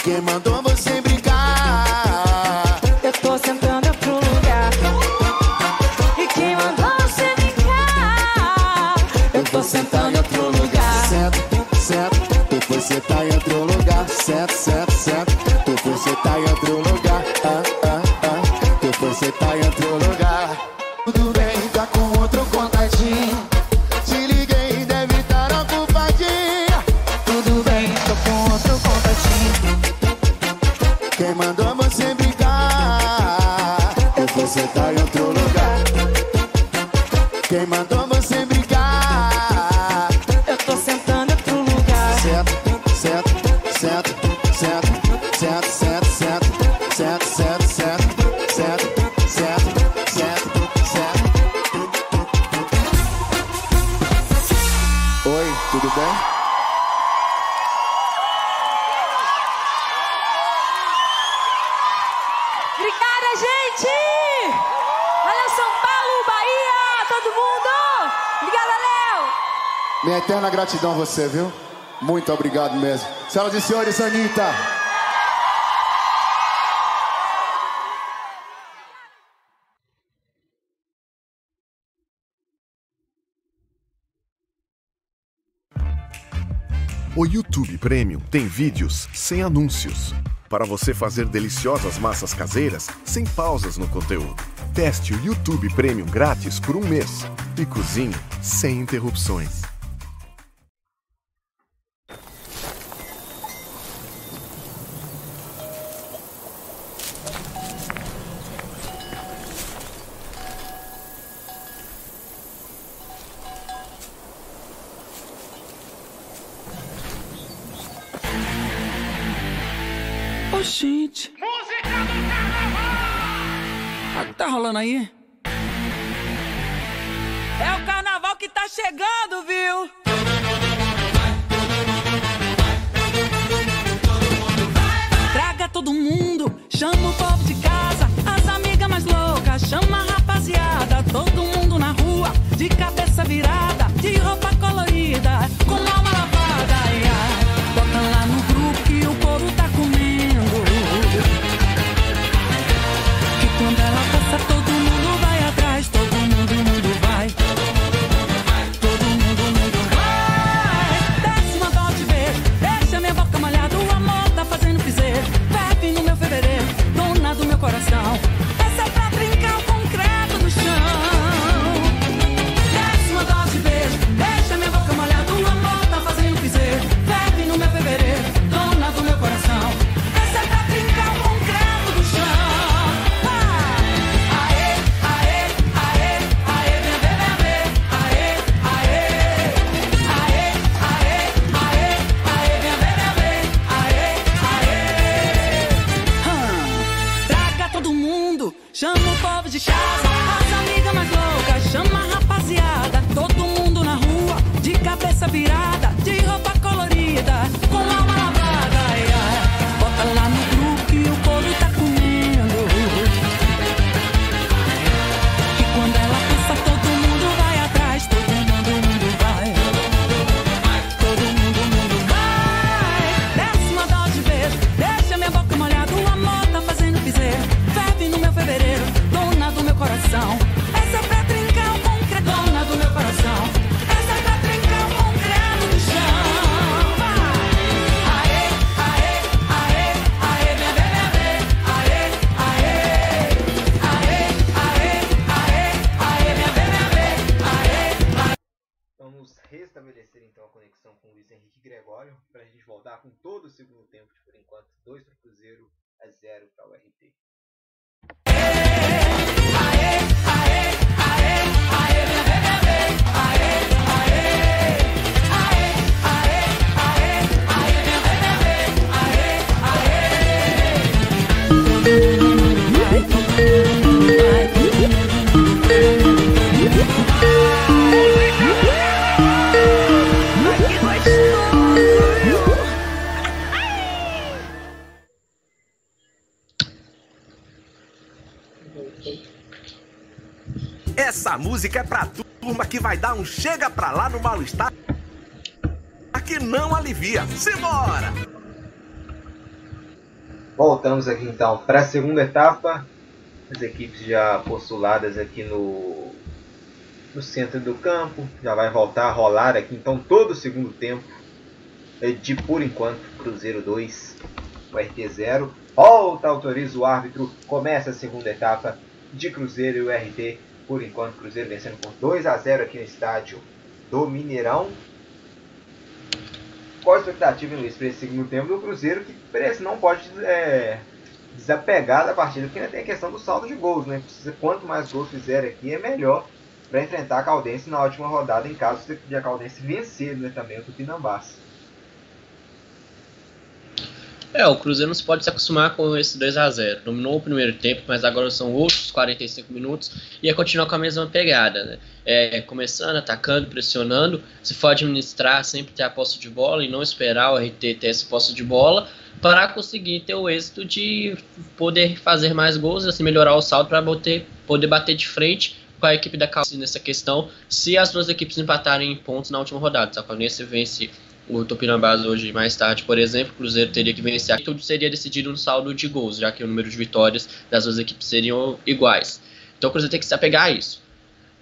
quem mandou Gratidão a você, viu? Muito obrigado mesmo. Senhoras e senhores, Anitta. O YouTube Premium tem vídeos sem anúncios para você fazer deliciosas massas caseiras sem pausas no conteúdo. Teste o YouTube Premium grátis por um mês e cozinhe sem interrupções. Então para a segunda etapa. As equipes já postuladas aqui no, no centro do campo. Já vai voltar a rolar aqui então todo o segundo tempo. É De por enquanto, Cruzeiro 2, o RT 0. Volta, autoriza o árbitro. Começa a segunda etapa de Cruzeiro e o RT. Por enquanto, Cruzeiro vencendo por 2 a 0 aqui no estádio do Mineirão. Qual a expectativa, Luiz, para esse segundo tempo do Cruzeiro, que parece não pode é, desapegar da partida, porque ainda tem a questão do saldo de gols, né? Precisa, quanto mais gols fizer aqui, é melhor para enfrentar a Caldense na última rodada, em caso de a Caldense vencer né, também o Tupinambás. É, o Cruzeiro não se pode se acostumar com esse 2 a 0 Dominou o primeiro tempo, mas agora são outros 45 minutos e ia continuar com a mesma pegada, né? É, começando, atacando, pressionando. Se for administrar, sempre ter a posse de bola e não esperar o RT ter essa posse de bola para conseguir ter o êxito de poder fazer mais gols, assim, melhorar o saldo para poder bater de frente com a equipe da Calci nessa questão, se as duas equipes empatarem em pontos na última rodada. Se a Caldense vence o Tupinambás hoje mais tarde, por exemplo, o Cruzeiro teria que vencer. Tudo seria decidido no saldo de gols, já que o número de vitórias das duas equipes seriam iguais. Então o Cruzeiro tem que se apegar a isso.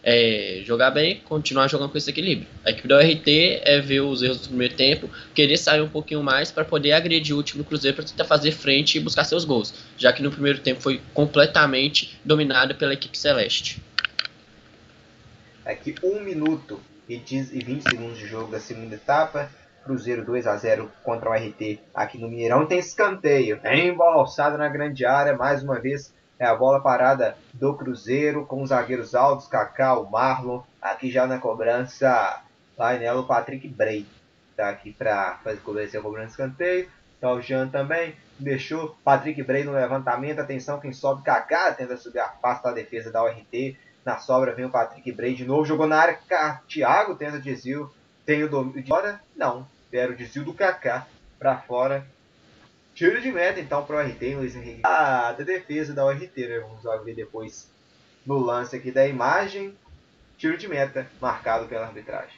É, jogar bem, continuar jogando com esse equilíbrio. A equipe da RT é ver os erros do primeiro tempo, querer sair um pouquinho mais para poder agredir o do Cruzeiro para tentar fazer frente e buscar seus gols, já que no primeiro tempo foi completamente dominado pela equipe celeste. Aqui 1 minuto e 20 segundos de jogo da segunda etapa. Cruzeiro 2 a 0 contra o RT aqui no Mineirão. Tem escanteio, tem bola alçada na grande área, mais uma vez é a bola parada do Cruzeiro com os zagueiros altos, Kaká, o Marlon, aqui já na cobrança, vai nela o Patrick Bray, tá aqui para fazer cobrança, cobrança escanteio. Tá o Jean também, deixou Patrick Bray no levantamento, atenção quem sobe, Kaká tenta subir a pasta da defesa da URT, na sobra vem o Patrick Bray de novo, jogou na área, Thiago tenta desvio, tem o domínio de fora, não, era o desvio do Kaká para fora. Tiro de meta então para o RT, Luiz Henrique. Ah, da defesa da URT, né? Vamos ver depois no lance aqui da imagem. Tiro de meta marcado pela arbitragem.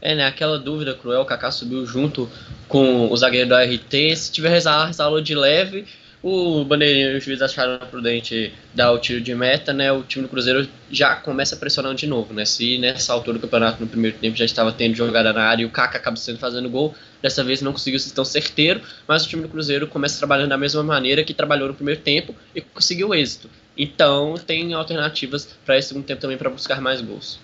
É, né? Aquela dúvida cruel, o Kaká subiu junto com o zagueiro da RT. Se tiver ressalva de leve, o bandeirinho e o juiz acharam prudente dar o tiro de meta, né? O time do Cruzeiro já começa pressionando de novo, né? Se nessa altura do campeonato, no primeiro tempo, já estava tendo jogada na área e o Kaká sendo fazendo gol, dessa vez não conseguiu ser tão certeiro, mas o time do Cruzeiro começa trabalhando da mesma maneira que trabalhou no primeiro tempo e conseguiu êxito. Então tem alternativas para esse segundo tempo também para buscar mais gols.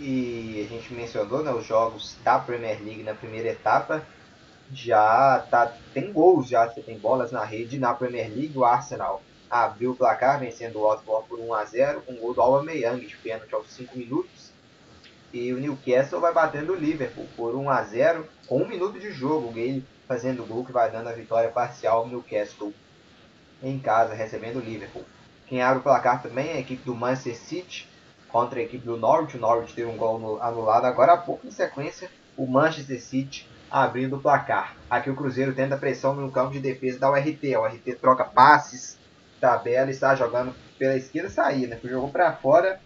E a gente mencionou né, os jogos da Premier League na primeira etapa já tá, tem gols já, você tem bolas na rede na Premier League, o Arsenal abriu o placar vencendo o Watford por 1 a 0 com o gol do Aubameyang de pênalti aos 5 minutos. E o Newcastle vai batendo o Liverpool por 1 a 0 com um minuto de jogo, o Gale fazendo gol que vai dando a vitória parcial ao Newcastle. em casa, recebendo o Liverpool. Quem abre o placar também é a equipe do Manchester City contra a equipe do Norwich. O Norwich teve um gol anulado agora há pouco, em sequência, o Manchester City abrindo o placar. Aqui o Cruzeiro tenta pressão no campo de defesa da URT. A URT troca passes, tabela está jogando pela esquerda sair, né? Jogou para fora.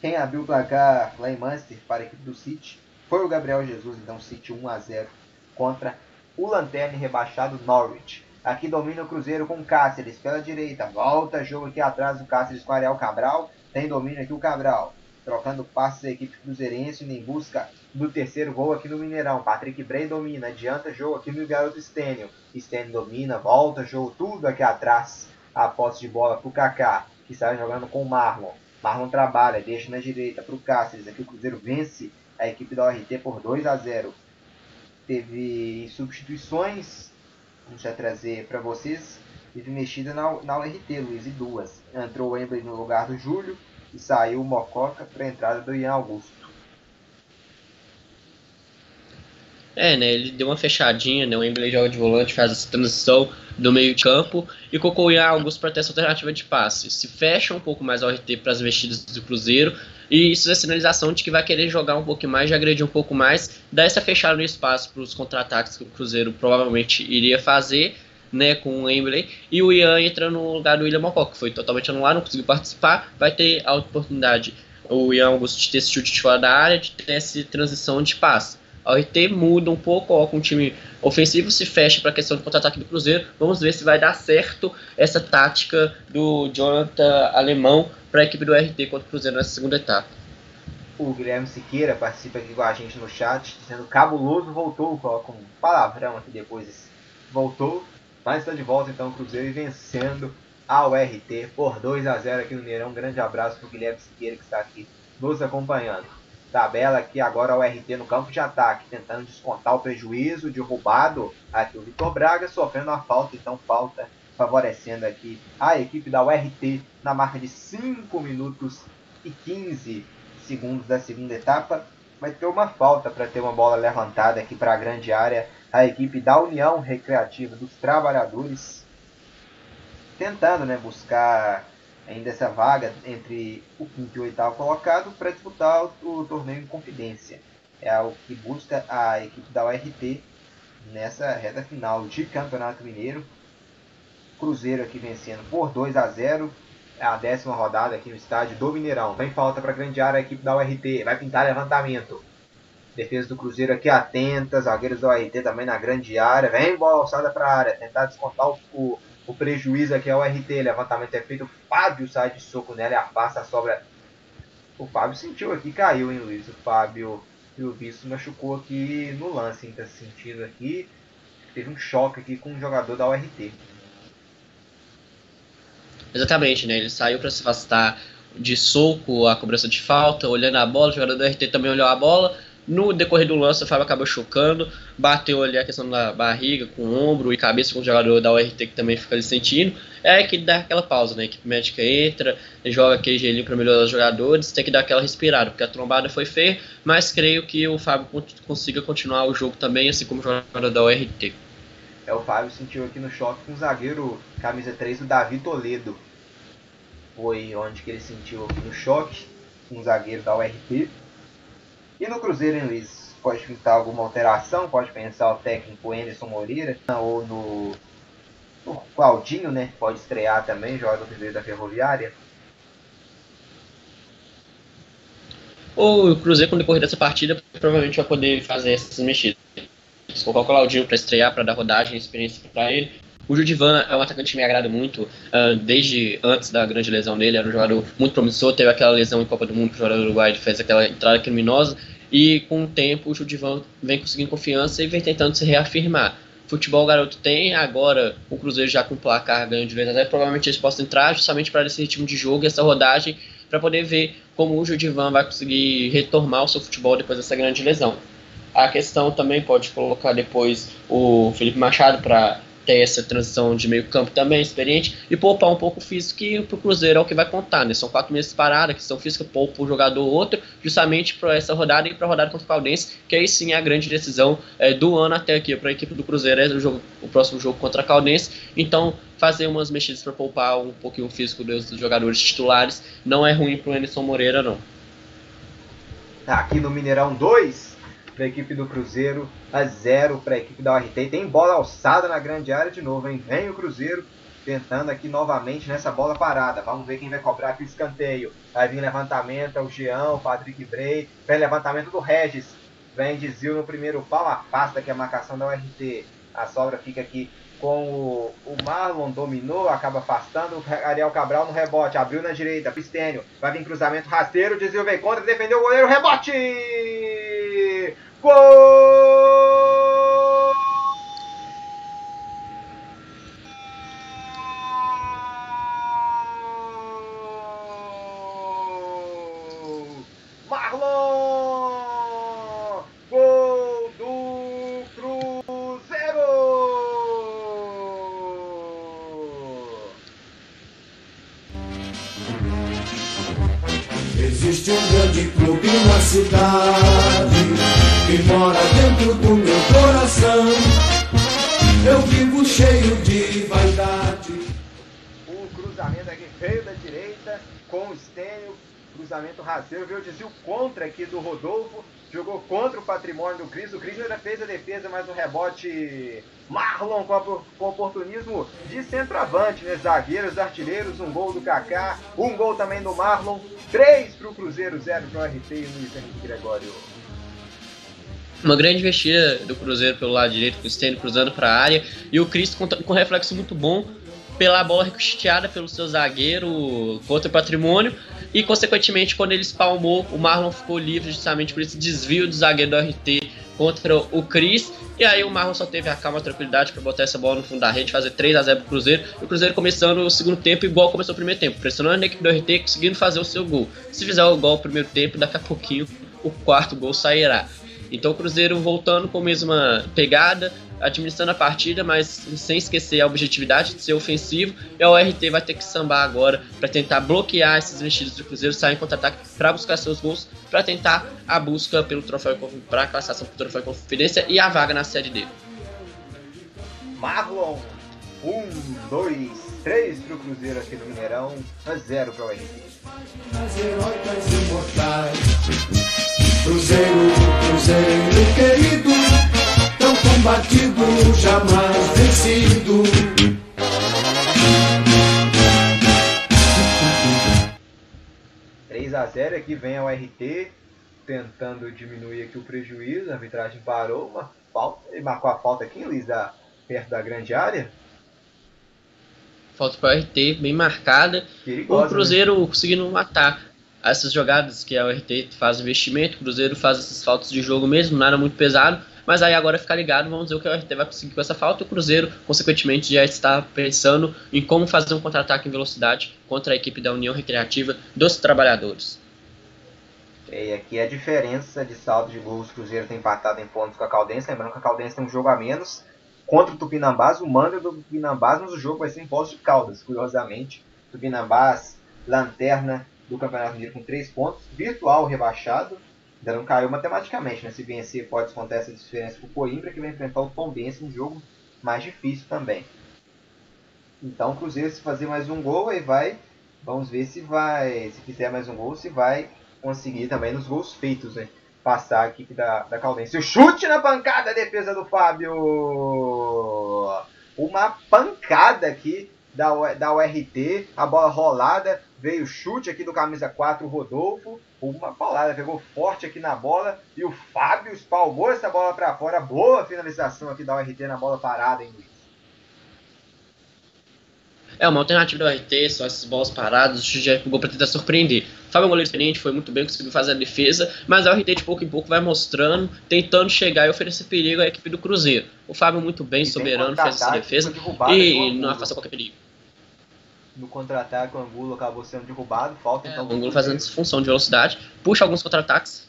Quem abriu o placar lá em Manchester para a equipe do City foi o Gabriel Jesus, então City 1 a 0 contra o Lanterna rebaixado Norwich. Aqui domina o Cruzeiro com Cáceres pela direita. Volta jogo aqui atrás do Cáceres com Ariel Cabral. Tem domínio aqui o Cabral. Trocando passes da equipe cruzeirense em busca do terceiro gol aqui no Mineirão. Patrick Bray domina. Adianta jogo aqui no garoto Stênio. Stênio domina. Volta jogo tudo aqui atrás. A posse de bola para o Kaká. Que está jogando com o Marlon. Marlon trabalha. Deixa na direita para o Cáceres. Aqui o Cruzeiro vence a equipe da ORT por 2 a 0 teve substituições, vamos já trazer para vocês, teve mexida na, na URT, Luiz, e duas. Entrou o Embley no lugar do Júlio saiu o Mococa para a entrada do Ian Augusto. É, né? Ele deu uma fechadinha, né? O Embley joga de volante, faz essa transição do meio de campo e colocou o Ian Augusto para ter essa alternativa de passe. Se fecha um pouco mais a RT para as mexidas do Cruzeiro e isso é sinalização de que vai querer jogar um pouco mais, de agredir um pouco mais, dar essa fechada no espaço para os contra-ataques que o Cruzeiro provavelmente iria fazer, né, com o Embley, e o Ian entra no lugar do William Mococa, que foi totalmente anulado, não conseguiu participar, vai ter a oportunidade, o Ian Augusto, de ter esse chute de fora da área, de ter essa transição de passe. A RT muda um pouco, coloca um time ofensivo, se fecha para a questão do contra-ataque do Cruzeiro. Vamos ver se vai dar certo essa tática do Jonathan Alemão para a equipe do RT contra o Cruzeiro nessa segunda etapa. O Guilherme Siqueira participa aqui com a gente no chat, dizendo cabuloso, voltou, coloca um palavrão aqui depois, voltou, mas está de volta então o Cruzeiro e vencendo a URT por 2 a 0 aqui no Neirão. Um grande abraço para o Guilherme Siqueira que está aqui nos acompanhando. Tabela aqui agora o RT no campo de ataque, tentando descontar o prejuízo de roubado. Aqui o Vitor Braga sofrendo a falta, então falta favorecendo aqui a equipe da URT na marca de 5 minutos e 15 segundos da segunda etapa. Vai ter uma falta para ter uma bola levantada aqui para a grande área. A equipe da União Recreativa dos Trabalhadores tentando né, buscar ainda essa vaga entre o quinto e o oitavo colocado para disputar o, o, torneio em Confidência. É o que busca a equipe da URT nessa reta final de Campeonato Mineiro. Cruzeiro aqui vencendo por 2 a 0 é a décima rodada aqui no estádio do Mineirão. Vem falta para grande área a equipe da URT. Vai pintar levantamento. Defesa do Cruzeiro aqui atenta. Zagueiros da URT também na grande área. Vem bola alçada para a área. Tentar descontar o, o o prejuízo aqui é o RT, levantamento é feito, o Fábio sai de soco nela e afasta a sobra. O Fábio sentiu aqui, caiu, hein, Luiz? O Fábio, pelo visto, machucou aqui no lance, hein? Tá sentindo aqui. Teve um choque aqui com um jogador da URT. Exatamente, né? Ele saiu para se afastar de soco a cobrança de falta, olhando a bola, o jogador do RT também olhou a bola, no decorrer do lance, o Fábio acabou chocando, bateu ali a questão da barriga, com o ombro e cabeça com o jogador da URT que também fica ali sentindo. É que dá aquela pausa, né? A equipe médica entra, joga aquele gelinho para melhorar os jogadores, tem que dar aquela respirada, porque a trombada foi feia, mas creio que o Fábio consiga continuar o jogo também, assim como o jogador da URT. É, o Fábio sentiu aqui no choque com o zagueiro camisa 3 do Davi Toledo. Foi onde que ele sentiu aqui no choque com o zagueiro da URT. E no Cruzeiro, Luiz? Pode pintar alguma alteração? Pode pensar o técnico Anderson Moreira ou no, no Claudinho, né? Pode estrear também, joga no Cruzeiro da Ferroviária. O Cruzeiro, com o decorrer dessa partida, provavelmente vai poder fazer essas mexidas. Colocar o Claudinho para estrear, para dar rodagem e experiência para ele. O Judivan é um atacante que me agrada muito, uh, desde antes da grande lesão dele, era um jogador muito promissor, teve aquela lesão em Copa do Mundo que o jogador do Uruguai fez aquela entrada criminosa, e com o tempo o Judivan vem conseguindo confiança e vem tentando se reafirmar. Futebol o garoto tem, agora o Cruzeiro já com placar ganho de vez, até provavelmente eles possam entrar justamente para esse ritmo de jogo e essa rodagem, para poder ver como o Judivan vai conseguir retomar o seu futebol depois dessa grande lesão. A questão também pode colocar depois o Felipe Machado para ter essa transição de meio campo também, experiente, e poupar um pouco o físico, que pro Cruzeiro é o que vai contar, né? São quatro meses de parada, que são física, poupa um jogador ou outro, justamente para essa rodada e para rodada contra o Caldense, que aí sim é a grande decisão é, do ano até aqui para a equipe do Cruzeiro, é o, jogo, o próximo jogo contra a Caldense. Então, fazer umas mexidas para poupar um pouquinho o físico dos jogadores titulares. Não é ruim para o Moreira, não. Aqui no Mineirão 2, para a equipe do Cruzeiro, a 0 para a equipe da URT. Tem bola alçada na grande área de novo, hein? Vem o Cruzeiro tentando aqui novamente nessa bola parada. Vamos ver quem vai cobrar aqui o escanteio. Vai vir levantamento, é o Jean, o Patrick Bray. Vem levantamento do Regis. Vem desvio no primeiro pau, afasta aqui a marcação da URT. A sobra fica aqui com o, o Marlon, dominou, acaba afastando. O Ariel Cabral no rebote, abriu na direita, Pistênio. Vai vir cruzamento rasteiro, desvio veio contra, defendeu o goleiro, rebote! Gol! Cruzamento rasteiro, veio o desvio contra aqui do Rodolfo. Jogou contra o patrimônio do Cris. O Cris ainda fez a defesa, mas no rebote Marlon com, com oportunismo de centroavante, né? Zagueiros, artilheiros, um gol do Kaká, um gol também do Marlon. Três para o Cruzeiro, zero para o RT e Luiz Henrique Gregório. Uma grande investida do Cruzeiro pelo lado direito, com o Stênio cruzando para a área. E o Cris com, com reflexo muito bom pela bola ricocheteada pelo seu zagueiro contra o patrimônio. E, consequentemente, quando ele espalmou, o Marlon ficou livre justamente por esse desvio do zagueiro do RT contra o Cris. E aí o Marlon só teve a calma a tranquilidade para botar essa bola no fundo da rede, fazer 3 a 0 pro Cruzeiro. E o Cruzeiro começando o segundo tempo igual começou o primeiro tempo, pressionando a equipe do RT, conseguindo fazer o seu gol. Se fizer o gol no primeiro tempo, daqui a pouquinho o quarto gol sairá. Então o Cruzeiro voltando com a mesma pegada, administrando a partida, mas sem esquecer a objetividade de ser ofensivo. E o RT vai ter que sambar agora para tentar bloquear esses vestidos do Cruzeiro, sair em contra-ataque para buscar seus gols, para tentar a busca pelo troféu para a classificação para o troféu de conferência e a vaga na sede dele. Marlon, um, dois, três para o Cruzeiro aqui no Mineirão, a zero para o RT. Cruzeiro, Cruzeiro querido, tão combatido, jamais vencido. 3 a 0 aqui vem ao RT tentando diminuir aqui o prejuízo. A arbitragem parou uma falta. Ele marcou a falta aqui, Luiz, da, perto da grande área. Falta para o RT, bem marcada. Perigosa, né? o Cruzeiro conseguindo matar essas jogadas que a RT faz investimento, o Cruzeiro faz essas faltas de jogo mesmo, nada muito pesado. Mas aí agora ficar ligado, vamos ver o que a RT vai conseguir com essa falta. O Cruzeiro, consequentemente, já está pensando em como fazer um contra-ataque em velocidade contra a equipe da União Recreativa dos Trabalhadores. E aqui a diferença de saldo de gols. O Cruzeiro tem empatado em pontos com a Caldense. Lembrando que a Caldense tem um jogo a menos contra o Tupinambás. O mando do Tupinambás, mas o jogo vai ser em Poços de Caldas, curiosamente. Tupinambás, lanterna do Campeonato Mineiro com 3 pontos. Virtual rebaixado. Ainda não caiu matematicamente, né? Se vencer, pode descontar essa diferença para o Coimbra, que vai enfrentar o Tombense, um jogo mais difícil também. Então o Cruzeiro, se fazer mais um gol, aí vai. Vamos ver se vai. Se fizer mais um gol, se vai conseguir também nos gols feitos, né? Passar a equipe da, da Caldense. O chute na pancada, a defesa do Fábio! Uma pancada aqui da, da URT, a bola rolada, veio o chute aqui do camisa 4, o Rodolfo, uma paulada, pegou forte aqui na bola e o Fábio espalmou essa bola para fora. Boa finalização aqui da URT na bola parada, hein, Luiz? É uma alternativa do RT, são essas bolas paradas, o chute já jogou para tentar surpreender. O Fábio é um goleiro experiente, foi muito bem, conseguiu fazer a defesa, mas a RT de pouco em pouco vai mostrando, tentando chegar e oferecer perigo à equipe do Cruzeiro. O Fábio muito bem, E soberano, fez essa defesa foi derrubado aqui o e não afasta qualquer perigo. No contra-ataque, o Angulo acabou sendo derrubado. Falta É, então o Angulo fazendo essa função de velocidade, puxa alguns contra-ataques.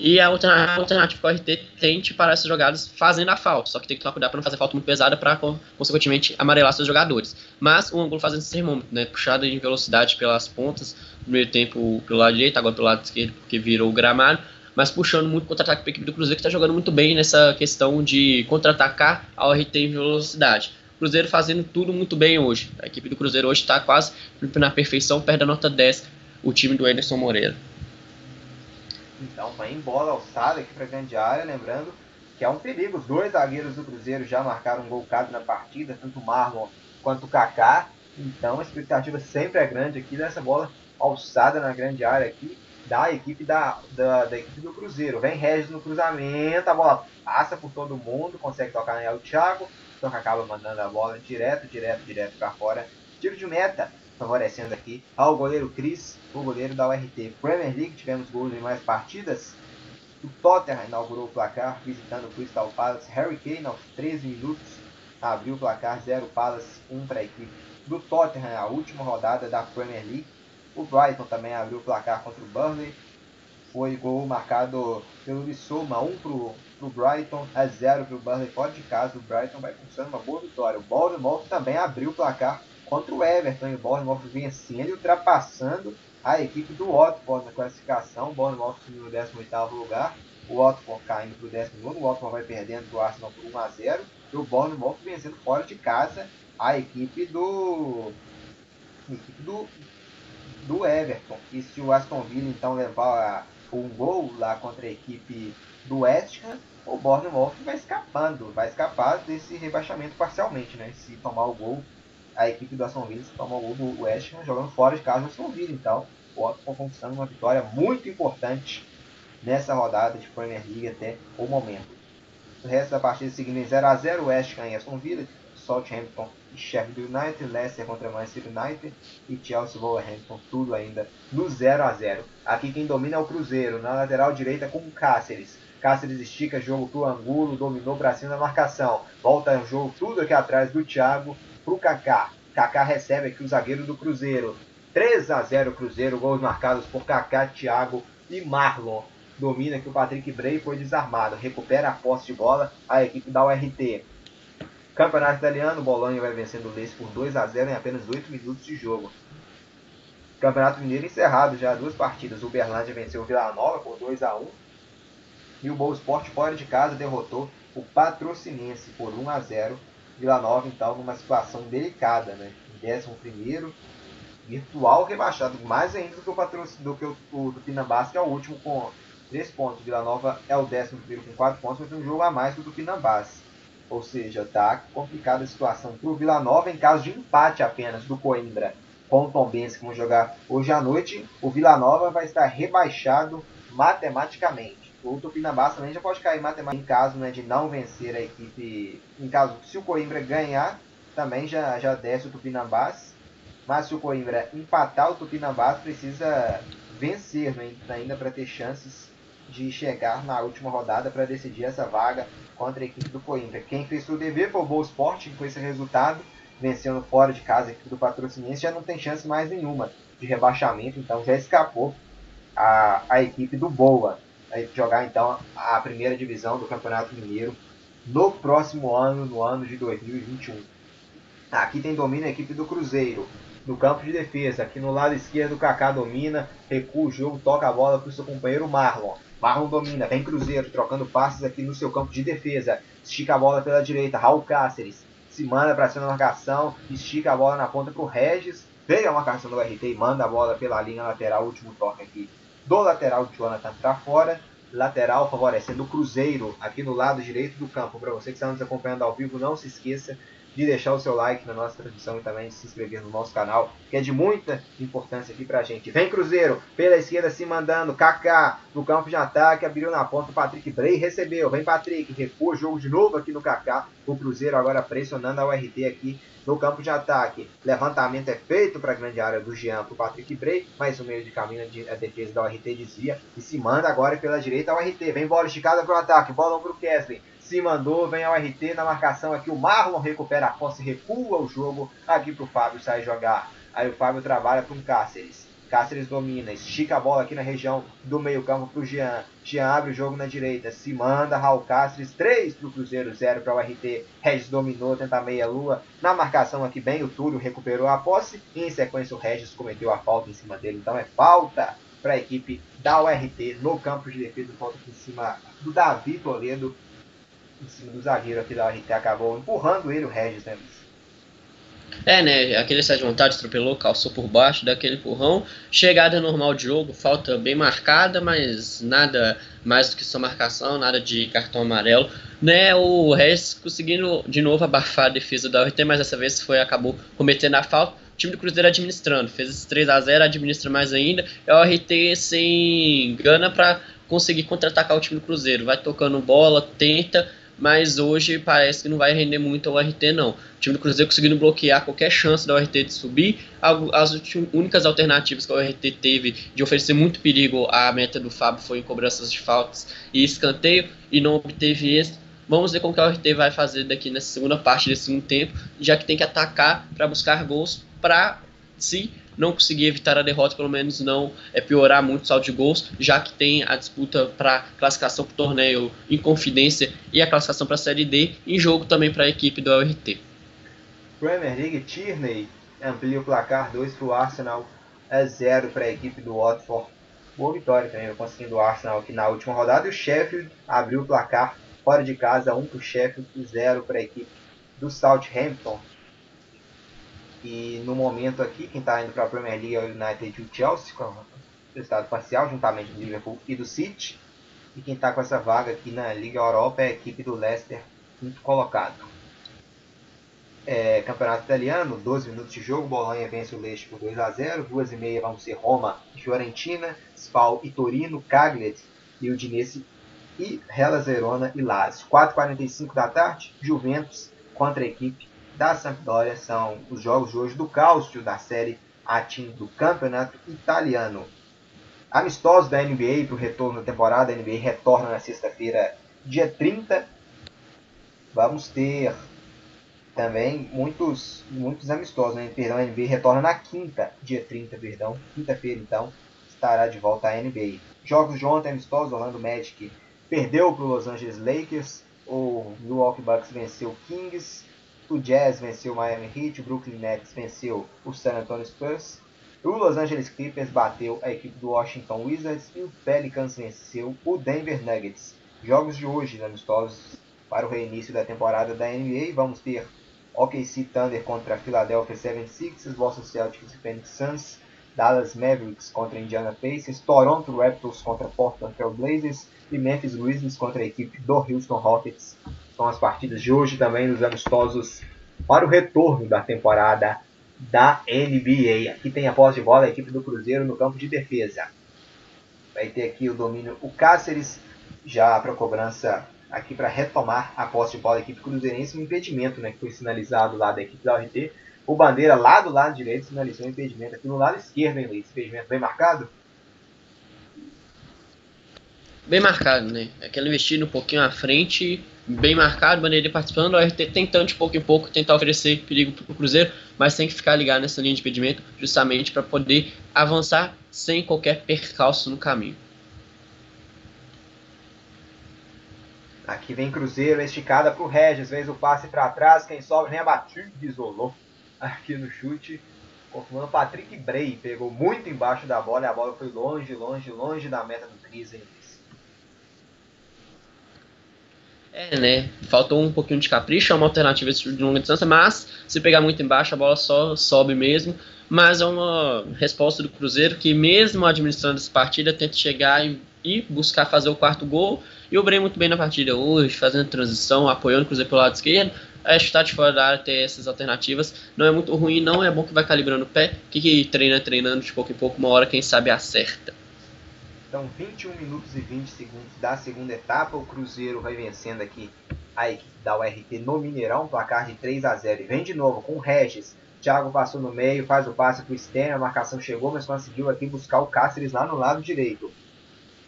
E a alternativa que o RT tente parar essas jogadas fazendo a falta. Só que tem que tomar cuidado para não fazer falta muito pesada para, consequentemente, amarelar seus jogadores. Mas o Angulo fazendo esse termômetro, né? Puxada em velocidade pelas pontas. No primeiro tempo pelo lado direito, agora pelo lado esquerdo, porque virou o gramado. Mas puxando muito contra-ataque para a equipe do Cruzeiro, que está jogando muito bem nessa questão de contra-atacar a RT em velocidade. Cruzeiro fazendo tudo muito bem hoje. A equipe do Cruzeiro hoje está quase na perfeição, perde a nota 10 o time do Anderson Moreira. Então, vem bola alçada aqui para grande área, lembrando que é um perigo. Os dois zagueiros do Cruzeiro já marcaram um gol cada na partida, tanto o Marlon quanto o Kaká. Então, a expectativa sempre é grande aqui dessa bola alçada na grande área aqui da equipe da, da, da equipe do Cruzeiro. Vem Regis no cruzamento, a bola passa por todo mundo, consegue tocar no Thiago, então acaba mandando a bola direto, direto, direto para fora. Tiro de meta, favorecendo aqui ao goleiro Cris, o goleiro da URT. Premier League, tivemos gols em mais partidas. O Tottenham inaugurou o placar, visitando o Crystal Palace. Harry Kane, aos 13 minutos, abriu o placar 0 Palace, 1 para a equipe do Tottenham, a última rodada da Premier League. O Brighton também abriu o placar contra o Burnley. Foi gol marcado pelo Lissoma, 1 para o Brighton, a 0 para o Burnley fora de casa. O Brighton vai conquistando uma boa vitória. O Bournemouth também abriu o placar contra o Everton. E o Bournemouth vencendo e ultrapassando a equipe do Watford na classificação. O Bournemouth no 18º lugar. O Watford caindo para o 19 O Watford vai perdendo o Arsenal por 1 a 0 E o Bournemouth vencendo fora de casa a equipe do... A equipe do, do Everton. E se o Aston Villa então levar um gol lá contra a equipe do West Ham, o Bournemouth vai escapando, vai escapar desse rebaixamento parcialmente, né? Se tomar o gol, a equipe do Aston Villa se tomar o gol do West Ham jogando fora de casa do Aston Villa. Então, o Watford conquistando uma vitória muito importante nessa rodada de Premier League até o momento. O resto da partida seguindo em 0x0, West Ham e Aston Villa, Southampton e Sheffield United, Leicester contra Manchester United e Chelsea Wolverhampton, tudo ainda no 0 a 0 Aqui quem domina é o Cruzeiro, na lateral direita com Cáceres. Cáceres estica jogo pro Angulo, dominou pra cima da marcação. Volta o jogo tudo aqui atrás do Thiago pro Kaká. Kaká recebe aqui o zagueiro do Cruzeiro. 3 a 0 Cruzeiro, gols marcados por Kaká, Thiago e Marlon. Domina aqui o Patrick Bray foi desarmado. Recupera a posse de bola a equipe da URT. Campeonato Italiano, Bolonha vai vencendo o Leite por 2 a 0 em apenas 8 minutos de jogo. Campeonato Mineiro encerrado já duas partidas. O Berlândia venceu o Vila Nova por 2 a 1 e o Boa Esporte fora de casa derrotou o Patrocinense por 1 a 0. Vila Nova então numa situação delicada, né? Em 11 virtual rebaixado, mais ainda do que o, patroc... do, que o, o do Pinambás, que é o último com 3 pontos. Vila Nova é o 11 com 4 pontos, mas tem um jogo a mais do que o Pinambás. Ou seja, tá complicada a situação para o Vila Nova em caso de empate apenas do Coimbra com o Tombense que vão jogar hoje à noite. O Vila Nova vai estar rebaixado matematicamente. O Tupinambás também já pode cair matematicamente em caso né, de não vencer a equipe. Em caso, se o Coimbra ganhar, também já, já desce o Tupinambás. Mas se o Coimbra empatar, o Tupinambás precisa vencer né, ainda para ter chances de chegar na última rodada para decidir essa vaga contra a equipe do Coimbra. Quem fez seu dever foi o Boa Esporte com esse resultado, vencendo fora de casa a equipe do Patrocinense, já não tem chance mais nenhuma de rebaixamento, então já escapou a, a equipe do Boa. Vai jogar então a primeira divisão do Campeonato Mineiro no próximo ano, no ano de 2021. Aqui tem domínio a equipe do Cruzeiro. No campo de defesa, aqui no lado esquerdo, o Kaká domina, recua o jogo, toca a bola para o seu companheiro Marlon. Marlon domina, vem Cruzeiro, trocando passes aqui no seu campo de defesa. Estica a bola pela direita, Raul Cáceres se manda para cima da marcação, estica a bola na ponta para o Regis. Veio a marcação do RT e manda a bola pela linha lateral, último toque aqui do lateral Jonathan para fora. Lateral favorecendo o Cruzeiro aqui no lado direito do campo. Para você que está nos acompanhando ao vivo, não se esqueça de deixar o seu like na nossa transmissão e também de se inscrever no nosso canal, que é de muita importância aqui pra gente. Vem Cruzeiro, pela esquerda se mandando, Kaká no campo de ataque, abriu na ponta, o Patrick Bray recebeu, vem Patrick, recua o jogo de novo aqui no Kaká, o Cruzeiro agora pressionando a URT aqui no campo de ataque. Levantamento é feito para a grande área do Jean para o Patrick Bray, mas o meio de caminho a defesa da URT desvia e se manda agora pela direita a URT. Vem bola esticada para o ataque, bola para o Kesley se mandou, vem ao RT na marcação aqui. O Marlon recupera a posse, recua o jogo aqui para o Fábio sair jogar. Aí o Fábio trabalha o Cáceres. Cáceres domina, estica a bola aqui na região do meio-campo para o Jean. Jean abre o jogo na direita, se manda, Raul Cáceres, 3 para o Cruzeiro, 0 para o RT. Regis dominou, tenta meia-lua. Na marcação aqui bem, o Túlio recuperou a posse. E em sequência, o Regis cometeu a falta em cima dele. Então é falta para a equipe da URT no campo de defesa. Falta aqui em cima do Davi Toledo cima do zagueiro aqui da RT, acabou empurrando ele, o Regis, né? É, né? Aquele excesso de vontade, atropelou, calçou por baixo, daquele empurrão. Chegada normal de jogo, falta bem marcada, mas nada mais do que sua marcação, nada de cartão amarelo. Né, o Regis conseguindo de novo abafar a defesa da URT, mas dessa vez foi acabou cometendo a falta. O time do Cruzeiro administrando, fez esse 3 a 0 administra mais ainda. É o RT sem gana para conseguir contra-atacar o time do Cruzeiro. Vai tocando bola, tenta, mas hoje parece que não vai render muito ao RT não. O time do Cruzeiro conseguindo bloquear qualquer chance da URT de subir. As únicas alternativas que a URT teve de oferecer muito perigo à meta do Fábio foi em cobranças de faltas e escanteio, e não obteve esse. Vamos ver como que a URT vai fazer daqui nessa segunda parte desse segundo tempo, já que tem que atacar para buscar gols para se não conseguir evitar a derrota, pelo menos não é piorar muito o saldo de gols, já que tem a disputa para classificação para o torneio em confidência e a classificação para a Série D, em jogo também para a equipe do LRT. Premier League, Tierney amplia o placar 2 para o Arsenal, é 0 para a equipe do Watford. Boa vitória também, conseguindo o Arsenal aqui na última rodada. E o Sheffield abriu o placar fora de casa, 1 para o Sheffield e 0 para a equipe do Southampton. E no momento aqui, quem está indo para a Premier League é o United e o Chelsea, com resultado parcial, juntamente do Liverpool e do City. E quem está com essa vaga aqui na Liga Europa é a equipe do Leicester, quinto colocado. É, campeonato italiano, 12 minutos de jogo, Bolonha vence o Leicester por 2 a 0 2 e meia vão ser Roma e Fiorentina, Spal e Torino, Cagliari e Udinese e Hellas Verona e Lazio. 4h45 da tarde, Juventus contra a equipe da Sampdoria são os jogos de hoje do Cáustio da série A-Team do Campeonato Italiano. Amistosos da NBA para o retorno da temporada. A NBA retorna na sexta-feira, dia 30. Vamos ter também muitos, muitos amistosos. Né? Perdão, a NBA retorna na quinta, dia 30, perdão. Quinta-feira, então, estará de volta a NBA. Jogos de ontem amistosos, Orlando Magic perdeu para o Los Angeles Lakers. O Milwaukee Bucks venceu o Kings. O Jazz venceu o Miami Heat, o Brooklyn Nets venceu o San Antonio Spurs, o Los Angeles Clippers bateu a equipe do Washington Wizards e o Pelicans venceu o Denver Nuggets. Jogos de hoje amistosos para o reinício da temporada da NBA. Vamos ter OKC Thunder contra Philadelphia 76ers, Boston Celtics e Phoenix Suns, Dallas Mavericks contra Indiana Pacers, Toronto Raptors contra Portland Trail Blazers e Memphis Grizzlies contra a equipe do Houston Rockets são as partidas de hoje também nos amistosos para o retorno da temporada da NBA. Aqui tem a posse de bola a equipe do Cruzeiro no campo de defesa. Vai ter aqui o domínio o Cáceres já para cobrança aqui para retomar a posse de bola da equipe cruzeirense, um impedimento né, que foi sinalizado lá da equipe da URT. O Bandeira lá do lado direito sinalizou um impedimento aqui no lado esquerdo, hein, Luiz? Impedimento bem marcado? Bem marcado, né? Aquele vestido um pouquinho à frente bem marcado, Bandeira participando, o RT tentando de pouco em pouco tentar oferecer perigo para o Cruzeiro, mas tem que ficar ligado nessa linha de impedimento justamente para poder avançar sem qualquer percalço no caminho. Aqui vem Cruzeiro, esticada para o Regis, fez o passe para trás, quem sobra nem a batida, isolou aqui no chute. Confirmando Patrick Bray, pegou muito embaixo da bola e a bola foi longe, longe, longe da meta do Cris, hein? É, né? Faltou um pouquinho de capricho, é uma alternativa de longa distância, mas se pegar muito embaixo, a bola só sobe mesmo. Mas é uma resposta do Cruzeiro que, mesmo administrando essa partida, tenta chegar e, buscar fazer o quarto gol. E o Breno muito bem na partida hoje, fazendo transição, apoiando o Cruzeiro pelo lado esquerdo. É chutar de fora da área, ter essas alternativas. Não é muito ruim, não é bom que vai calibrando o pé. Que, que treina treinando de pouco em pouco, uma hora, quem sabe, acerta. Então, 21 minutos e 20 segundos da segunda etapa. O Cruzeiro vai vencendo aqui a equipe da URT no Mineirão, placar de 3 a 0. E vem de novo com o Regis. Thiago passou no meio, faz o passe para o Sten, a marcação chegou, mas conseguiu aqui buscar o Cáceres lá no lado direito.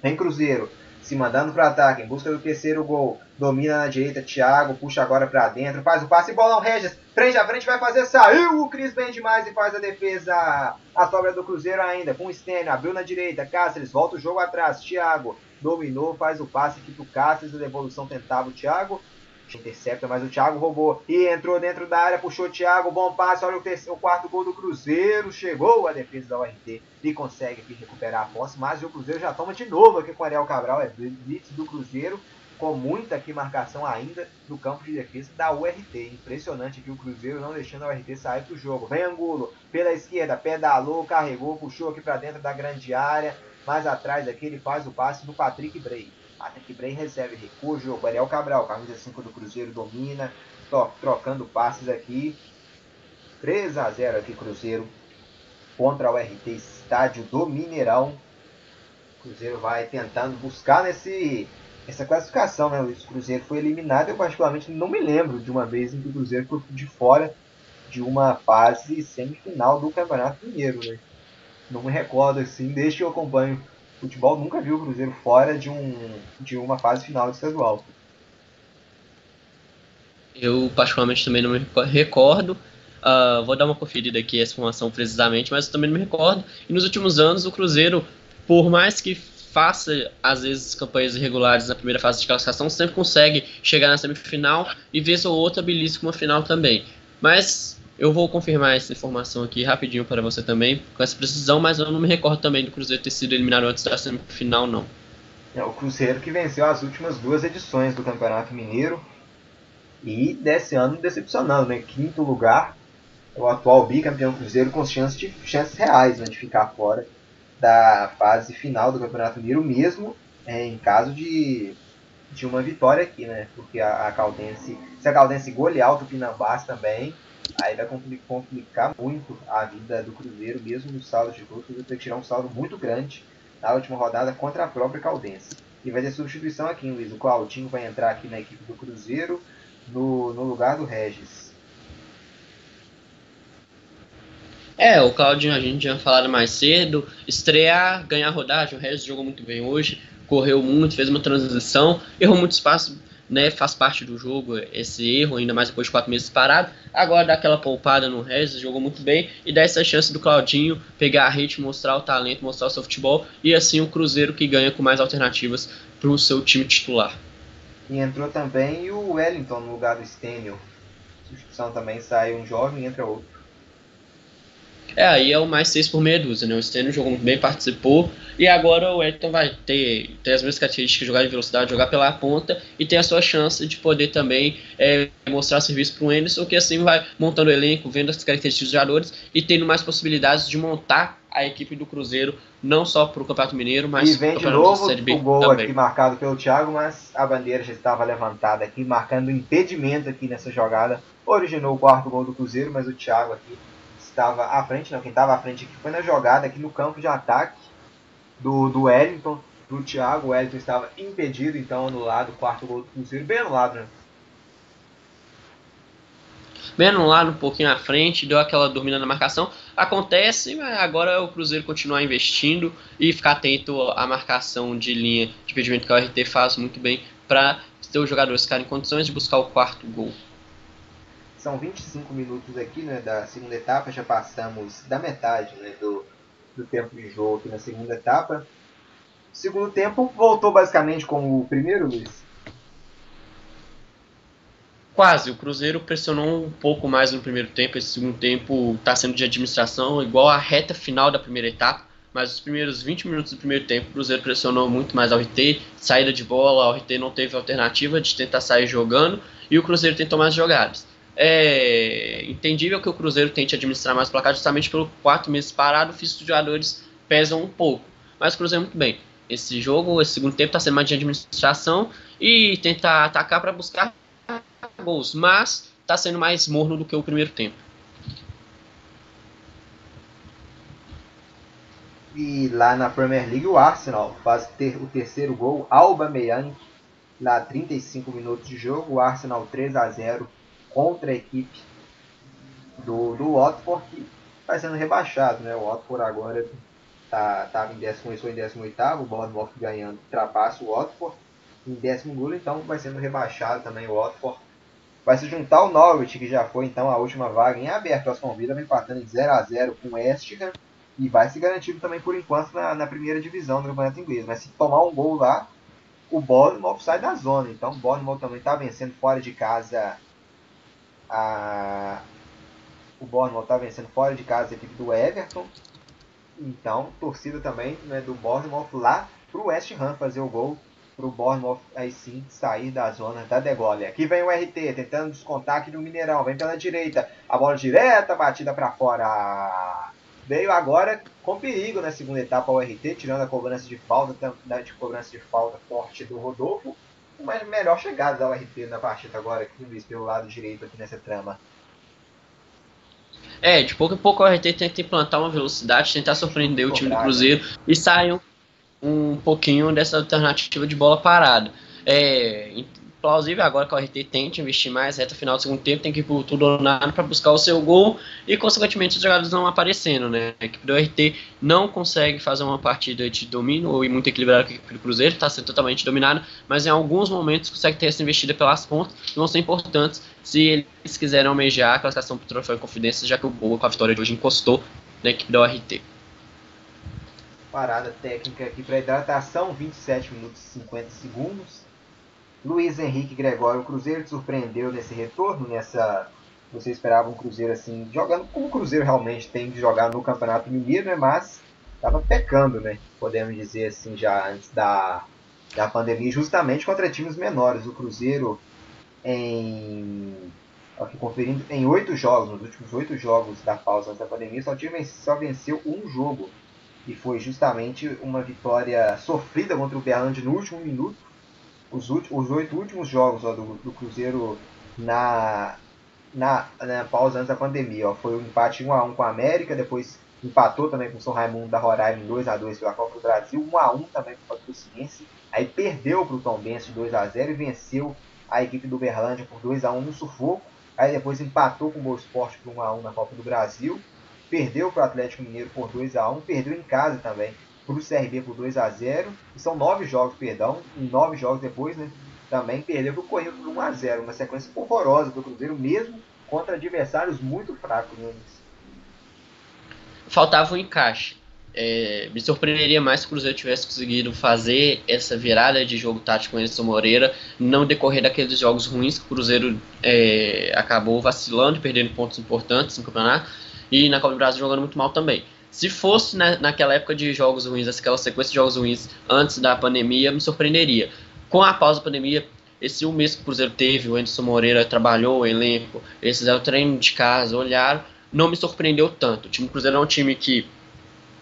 Vem Cruzeiro, se mandando para ataque, em busca do terceiro gol. Domina na direita, Thiago, puxa agora para dentro, faz o passe, bolão Regis, frente a frente, vai fazer, saiu o Cris bem demais e faz a defesa. A sobra do Cruzeiro ainda, com o Stênio, abriu na direita, Cáceres, volta o jogo atrás, Thiago, dominou, faz o passe aqui pro Cáceres, a devolução tentava o Thiago, intercepta, mas o Thiago roubou e entrou dentro da área, puxou o Thiago, bom passe, olha o, terceiro, o quarto gol do Cruzeiro, chegou a defesa da URT e consegue aqui recuperar a posse, mas o Cruzeiro já toma de novo aqui com o Ariel Cabral, é blitz do Cruzeiro, com muita aqui marcação ainda no campo de defesa da URT. Impressionante aqui o Cruzeiro não deixando a URT sair do jogo. Vem Angulo pela esquerda, pedalou, carregou, puxou aqui para dentro da grande área. Mais atrás aqui ele faz o passe do Patrick Bray. Patrick Bray recebe recurso, o jogo. Ariel Cabral, camisa 5 do Cruzeiro, domina, to- trocando passes aqui. 3 a 0 aqui Cruzeiro contra o RT Estádio do Mineirão. Cruzeiro vai tentando buscar nesse essa classificação, né? O Cruzeiro foi eliminado. Eu particularmente não me lembro de uma vez em que o Cruzeiro ficou de fora de uma fase semifinal do Campeonato Mineiro, né? Não me recordo assim, desde que eu acompanho futebol, nunca vi o Cruzeiro fora de um de uma fase final de estadual. Eu, particularmente, também não me reco- recordo. Ah, vou dar uma conferida aqui essa informação precisamente, mas eu também não me recordo. E nos últimos anos, o Cruzeiro, por mais que faça, às vezes, campanhas irregulares na primeira fase de classificação, sempre consegue chegar na semifinal e vez ou outra belisca uma final também. Mas eu vou confirmar essa informação aqui rapidinho para você também, com essa precisão, mas eu não me recordo também do Cruzeiro ter sido eliminado antes da semifinal, não. É o Cruzeiro que venceu as últimas duas edições do Campeonato Mineiro e desse ano decepcionando, né? Quinto lugar, o atual bicampeão Cruzeiro com chances, de, chances reais né, de ficar fora da fase final do Campeonato Mineiro, mesmo é, em caso de, de uma vitória aqui, né? Porque a, a Caldense, se a Caldense golear o Tupinambás também, aí vai compli- complicar muito a vida do Cruzeiro, mesmo no saldo de gols, o Cruzeiro tem que tirar um saldo muito grande na última rodada contra a própria Caldense. E vai ter substituição aqui, Luiz. O Claudinho vai entrar aqui na equipe do Cruzeiro no, no lugar do Regis. É, o Claudinho a gente tinha falado mais cedo, estrear, ganhar rodagem, o Regis jogou muito bem hoje, correu muito, fez uma transição, errou muito espaço, né, faz parte do jogo esse erro, ainda mais depois de quatro meses parado, agora dá aquela poupada no Regis, jogou muito bem, e dá essa chance do Claudinho pegar a rede, mostrar o talento, mostrar o seu futebol, e assim o Cruzeiro que ganha com mais alternativas para o seu time titular. E entrou também o Wellington no lugar do Stênio. Substituição também sai um jovem e entra outro. É, aí é o mais 6 por meia dúzia, né? O Stênio jogou muito bem, participou. E agora o Elton vai ter, ter as mesmas características, jogar de velocidade, jogar pela ponta e ter a sua chance de poder também é, mostrar serviço para o Anderson, que assim vai montando o elenco, vendo as características dos jogadores e tendo mais possibilidades de montar a equipe do Cruzeiro, não só para o Campeonato Mineiro, mas vem de Campeonato novo da Série B o gol também. aqui marcado pelo Thiago, mas a bandeira já estava levantada aqui, marcando impedimento aqui nessa jogada. Originou o quarto gol do Cruzeiro, mas o Thiago aqui estava à frente, não, quem estava à frente aqui foi na jogada aqui no campo de ataque do, do Wellington, do Thiago. O Wellington estava impedido, então anulado o quarto gol do Cruzeiro, bem anulado, né? Menos lá um pouquinho à frente, deu aquela dormida na marcação. Acontece, mas agora o Cruzeiro continuar investindo e ficar atento à marcação de linha de impedimento que o RT faz muito bem para ter os jogadores ficarem em condições de buscar o quarto gol. São 25 minutos aqui né, da segunda etapa, já passamos da metade né, do, do tempo de jogo aqui na segunda etapa. Segundo tempo voltou basicamente como o primeiro, Luiz. Quase, o Cruzeiro pressionou um pouco mais no primeiro tempo. Esse segundo tempo está sendo de administração, igual a reta final da primeira etapa. Mas os primeiros 20 minutos do primeiro tempo, o Cruzeiro pressionou muito mais ao RT, saída de bola, o RT não teve alternativa de tentar sair jogando e o Cruzeiro tentou mais jogadas. É entendível que o Cruzeiro tente administrar mais o placar justamente pelo quatro meses parado, o físico dos jogadores pesam um pouco. Mas o Cruzeiro muito bem. Esse jogo, esse segundo tempo, está sendo mais de administração e tentar atacar para buscar gols, mas está sendo mais morno do que o primeiro tempo. E lá na Premier League o Arsenal faz ter o terceiro gol, Aubameyang, lá 35 minutos de jogo, o Arsenal 3 a 0 contra a equipe do, do Watford, que vai sendo rebaixado, né? O Watford agora tá, tá em 10, começou em 18 o Bournemouth ganhando, ultrapassa o Watford em décimo lugar, então vai sendo rebaixado também o Watford. Vai se juntar ao Norwich, que já foi então a última vaga em aberto. O Aston Villa vem empatando em 0 a 0 com o West Ham e vai se garantindo também por enquanto na, na primeira divisão do campeonato inglês. Mas se tomar um gol lá, o Bournemouth sai da zona. Então o Bournemouth também está vencendo fora de casa a... O Bournemouth está vencendo fora de casa a equipe do Everton. Então, torcida também né, do Bournemouth lá pro West Ham fazer o gol pro Bournemouth aí sim sair da zona da degola. Aqui vem o RT tentando descontar aqui no Mineirão, vem pela direita, a bola direta, batida para fora. Veio agora com perigo na segunda etapa o RT, tirando a cobrança de falta, tanto de cobrança de falta forte do Rodolfo, uma melhor chegada da URT na partida agora Luiz, pelo lado direito aqui nessa trama. É, de pouco a pouco o RT tenta implantar uma velocidade, tentar surpreender o time do Cruzeiro e sair um, um pouquinho dessa alternativa de bola parada. É plausível agora que o RT tente investir mais, reta final do segundo tempo, tem que ir por tudo ou nada para buscar o seu gol e, consequentemente, os jogadores não aparecendo, né? A equipe do RT não consegue fazer uma partida de domínio e muito equilibrada com a equipe do Cruzeiro, está sendo totalmente dominada, mas em alguns momentos consegue ter essa investida pelas pontas que vão ser importantes se eles quiserem almejar a classificação para o Troféu Confidência, já que o gol com a vitória de hoje encostou na equipe do RT. Parada técnica aqui para hidratação, 27 minutos e 50 segundos. Luiz Henrique Gregório, o Cruzeiro te surpreendeu nesse retorno, nessa. Você esperava um Cruzeiro assim, jogando como o Cruzeiro realmente tem de jogar no Campeonato Mineiro, né? Mas estava pecando, né? Podemos dizer assim, já antes da, da pandemia, justamente contra times menores. O Cruzeiro em. Aqui conferindo, em oito jogos, nos últimos oito jogos da pausa da pandemia, só, tive, só venceu um jogo. E foi justamente uma vitória sofrida contra o Berlândia no último minuto os, os oito últimos jogos ó, do, do Cruzeiro na, na, na, pausa antes da pandemia. Ó, foi um empate 1x1 com a América, depois empatou também com o São Raimundo da Roraima em 2x2 pela Copa do Brasil, 1x1 também com o Patrociense, aí perdeu para o Tom Benz 2x0 e venceu a equipe do Berlândia por 2x1 no sufoco, aí depois empatou com o Boa Esporte por 1x1 na Copa do Brasil, perdeu para o Atlético Mineiro por 2x1, perdeu em casa também para o CRB por 2 a 0 e são nove jogos, perdão, nove jogos depois, né? Também perdeu para o Corinthians por 1 a 0 uma sequência horrorosa do Cruzeiro, mesmo contra adversários muito fracos. Né? Faltava um encaixe. É, me surpreenderia mais se o Cruzeiro tivesse conseguido fazer essa virada de jogo tático com o Anderson Moreira, não decorrer daqueles jogos ruins que o Cruzeiro é, acabou vacilando e perdendo pontos importantes no campeonato, e na Copa do Brasil jogando muito mal também. Se fosse na, naquela época de jogos ruins, aquela sequência de jogos ruins antes da pandemia, me surpreenderia. Com a pausa da pandemia, esse um mês que o Cruzeiro teve, o Anderson Moreira trabalhou o elenco, eles fizeram treino de casa, olharam, não me surpreendeu tanto. O time Cruzeiro é um time que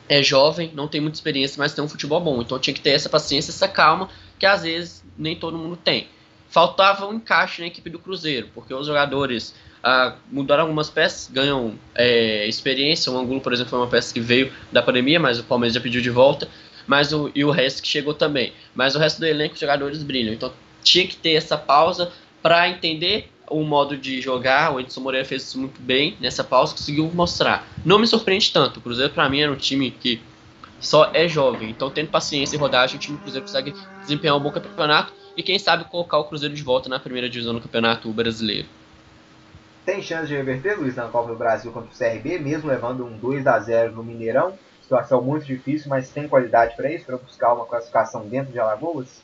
é jovem, não tem muita experiência, mas tem um futebol bom. Então tinha que ter essa paciência, essa calma, que às vezes nem todo mundo tem. Faltava um encaixe na equipe do Cruzeiro, porque os jogadores ah, mudaram algumas peças, ganham é, experiência. O Angulo, por exemplo, foi uma peça que veio da pandemia, mas o Palmeiras já pediu de volta. Mas o, e o resto que chegou também. Mas o resto do elenco, os jogadores brilham. Então tinha que ter essa pausa para entender o modo de jogar. O Edson Moreira fez isso muito bem nessa pausa, conseguiu mostrar. Não me surpreende tanto. O Cruzeiro, para mim, era um time que só é jovem. Então, tendo paciência e rodagem, o time do Cruzeiro consegue desempenhar um bom campeonato e, quem sabe, colocar o Cruzeiro de volta na primeira divisão do Campeonato Brasileiro tem chance de reverter, Luiz, na Copa do Brasil contra o CRB, mesmo levando um 2 a 0 no Mineirão. Situação muito difícil, mas tem qualidade para isso, para buscar uma classificação dentro de Alagoas?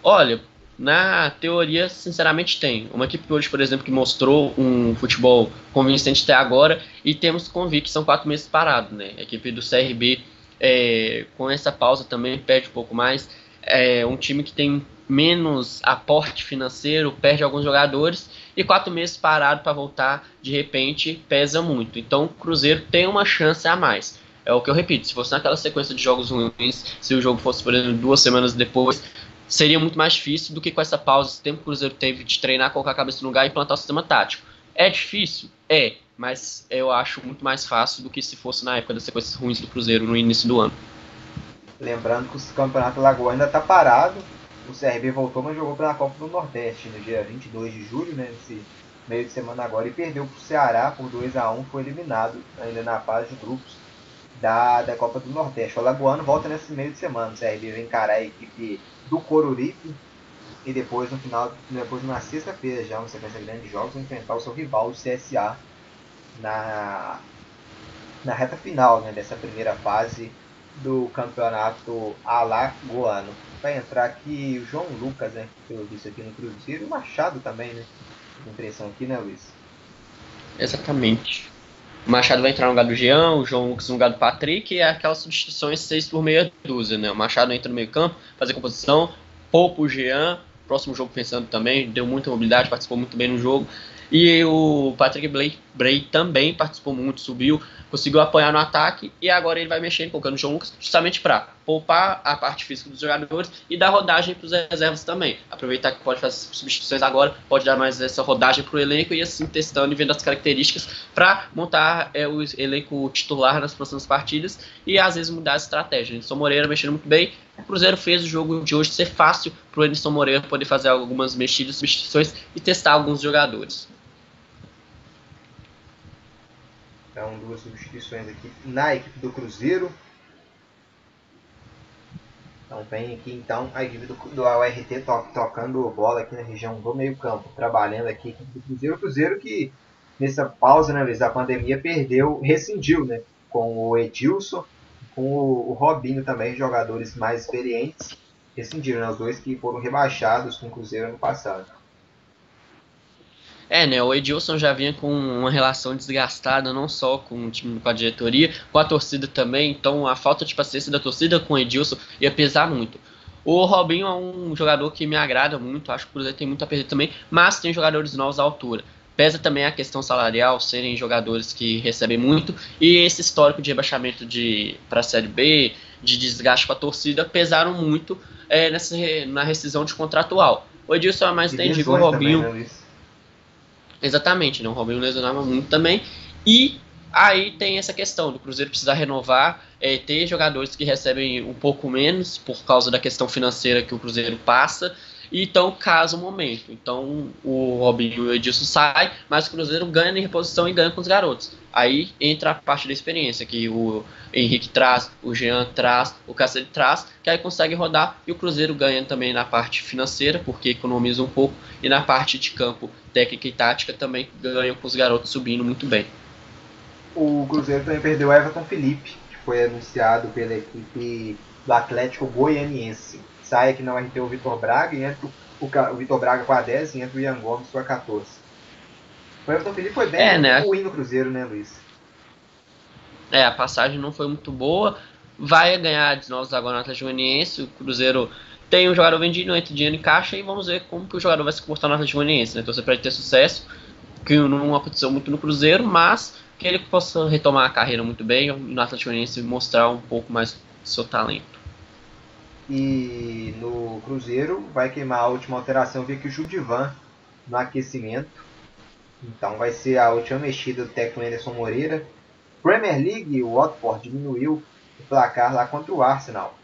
Olha, na teoria, sinceramente tem. Uma equipe hoje, por exemplo, que mostrou um futebol convincente até agora e temos que convir que são quatro meses parados, né? A equipe do CRB, é, com essa pausa também, perde um pouco mais. É um time que tem menos aporte financeiro, perde alguns jogadores e quatro meses parado para voltar de repente pesa muito. Então o Cruzeiro tem uma chance a mais. É o que eu repito, se fosse naquela sequência de jogos ruins, se o jogo fosse, por exemplo, duas semanas depois, seria muito mais difícil do que com essa pausa, esse tempo que o Cruzeiro teve de treinar, colocar a cabeça no lugar e implantar o sistema tático. É difícil? É, mas eu acho muito mais fácil do que se fosse na época das sequências ruins do Cruzeiro no início do ano. Lembrando que o Campeonato Lagoa ainda está parado, o CRB voltou, mas jogou pela Copa do Nordeste no dia 22 de julho, né, nesse meio de semana agora, e perdeu para o Ceará por 2 a 1 foi eliminado ainda na fase de grupos da, da Copa do Nordeste. O Alagoano volta nesse meio de semana, o CRB vai encarar a equipe do Coruripe, e depois no final, depois na sexta-feira já, uma sequência grande de jogos, vai enfrentar o seu rival, o CSA, na, na reta final né, dessa primeira fase do campeonato alagoano. Vai entrar aqui o João Lucas, né? Pelo visto aqui no Cruzeiro. E o Machado também, né? Impressão aqui, né, Luiz? Exatamente. O Machado vai entrar no lugar do Jean, o João Lucas no lugar do Patrick, e é aquelas substituições 6 por meia dúzia, né? O Machado entra no meio campo, fazer composição, poupa o Jean, próximo jogo pensando também, deu muita mobilidade, participou muito bem no jogo. E o Patrick Blake, Bray também participou muito, subiu, conseguiu apoiar no ataque e agora ele vai mexendo, colocando o João Lucas justamente para poupar a parte física dos jogadores e dar rodagem para os reservas também. Aproveitar que pode fazer substituições agora, pode dar mais essa rodagem para o elenco e assim testando e vendo as características para montar é, o elenco titular nas próximas partidas e às vezes mudar a estratégia. Anderson Moreira mexendo muito bem. O Cruzeiro fez o jogo de hoje ser fácil para o Anderson Moreira poder fazer algumas mexidas, substituições e testar alguns jogadores. Então, duas substituições aqui na equipe do Cruzeiro. Então, vem aqui então a equipe do, do ART to, tocando bola aqui na região do meio campo, trabalhando aqui equipe do Cruzeiro. O Cruzeiro que nessa pausa né, da pandemia perdeu, rescindiu né, com o Edilson, com o, o Robinho também, jogadores mais experientes. Rescindiram, né, os dois que foram rebaixados com o Cruzeiro ano passado. É, né? O Edilson já vinha com uma relação desgastada, não só com o time, com a diretoria, com a torcida também. Então a falta de paciência da torcida com o Edilson ia pesar muito. O Robinho é um jogador que me agrada muito, acho que o Cruzeiro tem muito a perder também, mas tem jogadores novos à altura. Pesa também a questão salarial, serem jogadores que recebem muito, e esse histórico de rebaixamento de para a Série B, de desgaste com a torcida, pesaram muito é, nessa, na rescisão de contratual. O Edilson é mais entendido, o Robinho. Também, né, Exatamente, né? o Robinho lesionava muito também. E aí tem essa questão do Cruzeiro precisar renovar, é, ter jogadores que recebem um pouco menos por causa da questão financeira que o Cruzeiro passa. Então, caso o momento. Então, o Robinho e o Edilson saem, mas o Cruzeiro ganha em reposição e ganha com os garotos. Aí entra a parte da experiência, que o Henrique traz, o Jean traz, o Cássio traz, que aí consegue rodar e o Cruzeiro ganha também na parte financeira, porque economiza um pouco, e na parte de campo técnica e tática também ganham com os garotos subindo muito bem. O Cruzeiro também perdeu o Everton Felipe, que foi anunciado pela equipe do Atlético Goianiense. Sai aqui na RT o Vitor Braga e entra o, o Vitor Braga com a 10 e entra o Ian Gomes com a 14. O Everton Felipe foi bem é, né? ruim no Cruzeiro, né, Luiz? É, a passagem não foi muito boa. Vai ganhar de novos agora no Atlético Goianiense. O Cruzeiro tem um jogador vendido, entra dinheiro em caixa e vamos ver como que o jogador vai se comportar no Atlético Goianiense, né? Torcer para ele ter sucesso, que não aconteceu muito no Cruzeiro, mas que ele possa retomar a carreira muito bem no Atlético Goianiense mostrar um pouco mais seu talento. E no Cruzeiro vai queimar a última alteração, vi que o Judivan no aquecimento. Então vai ser a última mexida do técnico Anderson Moreira. Premier League, o Watford diminuiu o placar lá contra o Arsenal.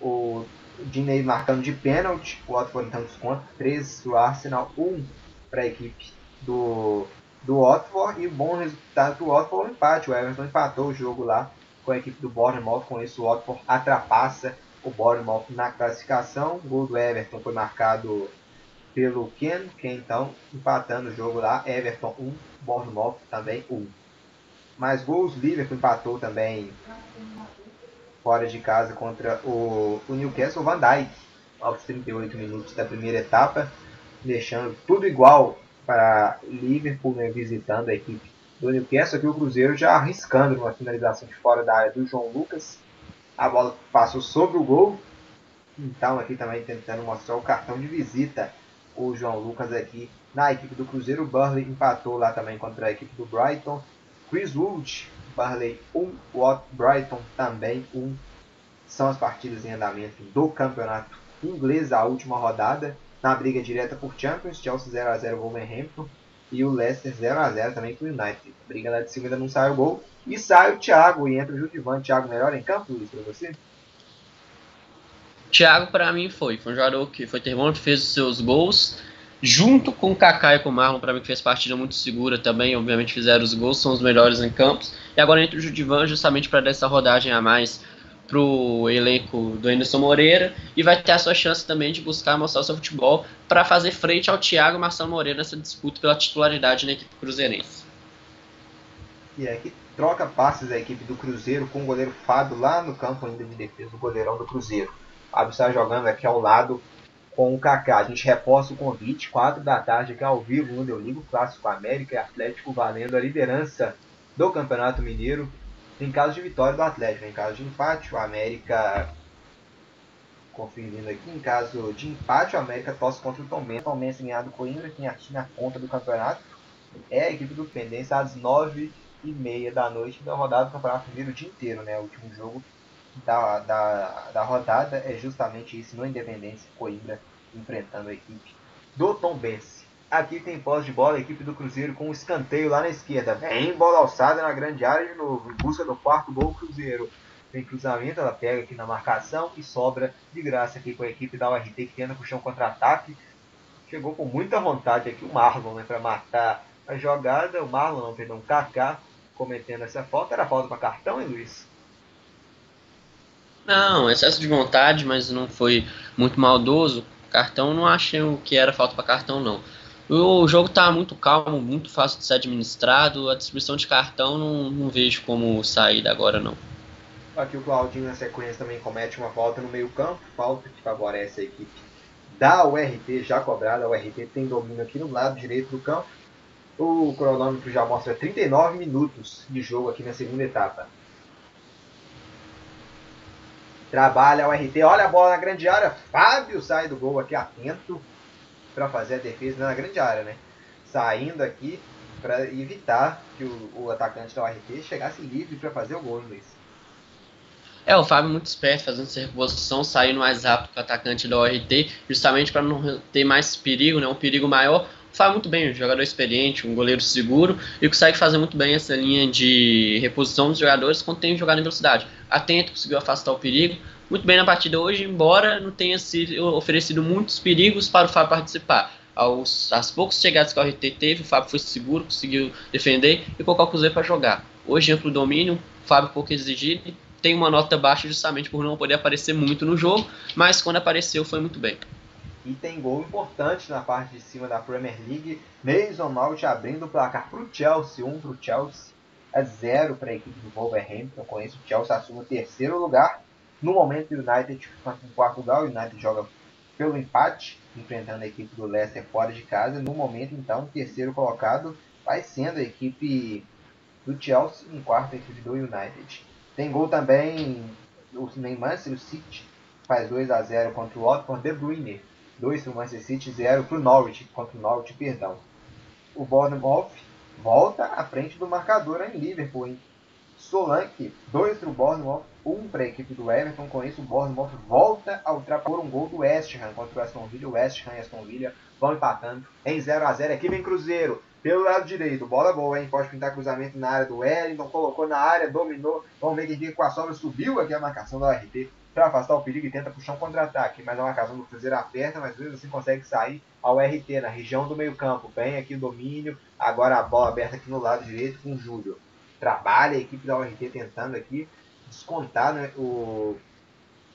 O Dinei marcando de pênalti, o Watford então desconto, 3 do Arsenal, 1 para a equipe do, do Watford e o bom resultado do Watford o empate, o Everton empatou o jogo lá com a equipe do Bournemouth, com isso o Watford atrapassa o Bournemouth na classificação, o gol do Everton foi marcado pelo Ken, que então empatando o jogo lá, Everton 1, Bournemouth também 1. Mais gols, Liverpool empatou também fora de casa contra o, o Newcastle Van Dijk aos 38 minutos da primeira etapa, deixando tudo igual para Liverpool né, visitando a equipe do Newcastle. Aqui o Cruzeiro já arriscando uma finalização de fora da área do João Lucas. A bola passou sobre o gol. Então aqui também tentando mostrar o cartão de visita o João Lucas aqui na equipe do Cruzeiro. O Burley empatou lá também contra a equipe do Brighton. Chris Wood Barley 1, Watt Brighton também 1. São as partidas em andamento do campeonato inglês, a última rodada. Na briga direta por Champions, Chelsea 0x0 Wolverhampton e o Leicester 0x0 também com o United. A briga lá de cima não sai o gol. E sai o Thiago e entra o Judivan. Thiago melhor em campo, Luiz, para você? Thiago, para mim, foi. Foi um jogador que foi termômetro, fez os seus gols junto com o Kaká e com o Marlon, para mim que fez partida muito segura também, obviamente fizeram os gols, são os melhores em campos. E agora entra o Judivan justamente para dar essa rodagem a mais pro elenco do Anderson Moreira e vai ter a sua chance também de buscar mostrar o seu futebol para fazer frente ao Thiago Marcelo Moreira nessa disputa pela titularidade na equipe cruzeirense. E é que troca passes a equipe do Cruzeiro com o goleiro Fábio lá no campo ainda de defesa, o goleirão do Cruzeiro. Fábio está jogando aqui ao lado com o Kaká. A gente reposta o convite, 4 da tarde aqui ao vivo no Eu Ligo, Clássico América e Atlético valendo a liderança do Campeonato Mineiro. Em caso de vitória do Atlético, em caso de empate, o América conferindo aqui, em caso de empate, o América tosse contra o Tom Benz. O ganhado do Coimbra, quem assina a conta do campeonato é a equipe do Pendência às 9 e meia da noite da rodada do Campeonato Mineiro o dia inteiro, né? O último jogo da, da, da rodada é justamente isso, no Independência Coimbra enfrentando a equipe do Tom Benz. Aqui tem pós de bola, a equipe do Cruzeiro com um escanteio lá na esquerda. Vem bola alçada na grande área de novo, em busca do quarto gol Cruzeiro. Tem cruzamento, ela pega aqui na marcação e sobra de graça aqui com a equipe da URT que tenta puxar um contra-ataque. Chegou com muita vontade aqui o Marlon né, para matar a jogada. O Marlon, não, perdão, o Kaká cometendo essa falta. Era falta para cartão, hein, Luiz? Não, excesso de vontade, mas não foi muito maldoso. Cartão não achei que era falta para cartão, não. O jogo tá muito calmo, muito fácil de ser administrado. A distribuição de cartão não, não vejo como sair agora, não. Aqui o Claudinho na sequência também comete uma falta no meio campo, falta que favorece a equipe da URT já cobrada. A URT tem domínio aqui no lado direito do campo. O cronômetro já mostra 39 minutos de jogo aqui na segunda etapa. Trabalha o RT, olha a bola na grande área. Fábio sai do gol aqui atento para fazer a defesa na grande área, né? Saindo aqui para evitar que o, o, atacante da URT chegasse livre para fazer o gol, Luiz. É, o Fábio muito esperto, fazendo essa reposição, saindo mais rápido que o atacante da ORT, justamente para não ter mais perigo, né, um perigo maior. Faz muito bem, um jogador experiente, um goleiro seguro e consegue fazer muito bem essa linha de reposição dos jogadores quando tem jogado em velocidade. Atento, conseguiu afastar o perigo. Muito bem na partida hoje, embora não tenha sido oferecido muitos perigos para o Fábio participar. Aos, às poucas chegadas que o RT teve, o Fábio foi seguro, conseguiu defender e colocar o Cruzeiro para jogar. Hoje, amplo domínio, o Fábio pouco exigido, tem uma nota baixa justamente por não poder aparecer muito no jogo, mas quando apareceu foi muito bem. E tem gol importante na parte de cima da Premier League. Mason Mount abrindo o placar para o Chelsea, 1 um para o Chelsea, a 0 para a equipe do Wolverhampton. Com isso, o Chelsea assume o terceiro lugar. No momento, o United fica com lugar. O United joga pelo empate, enfrentando a equipe do Leicester fora de casa. No momento, então, o terceiro colocado vai sendo a equipe do Chelsea, em quarto a equipe do United. Tem gol também o Manchester City faz 2 a 0 contra o Watford, De Bruyne 2 para o Manchester City, 0 para o Norwich, contra o Norwich, perdão. O Bournemouth volta à frente do marcador em Liverpool, hein? Solanke, 2 para o Bournemouth, 1 um para a equipe do Everton. Com isso, o Bournemouth volta a ultrapassar um gol do West Ham contra o Aston Villa. O West Ham e Aston Villa vão empatando em 0 a 0 Aqui vem Cruzeiro, pelo lado direito. Bola boa, hein? Pode pintar cruzamento na área do Wellington, colocou na área, dominou. Vamos ver quem fica com a sobra. Subiu aqui a marcação da RT para afastar o perigo e tenta puxar um contra-ataque. Mas a marcação do Cruzeiro aperta, mas mesmo assim consegue sair ao RT na região do meio-campo. Bem aqui o domínio. Agora a bola aberta aqui no lado direito com o Júlio. Trabalha a equipe da URT tentando aqui descontar né, o,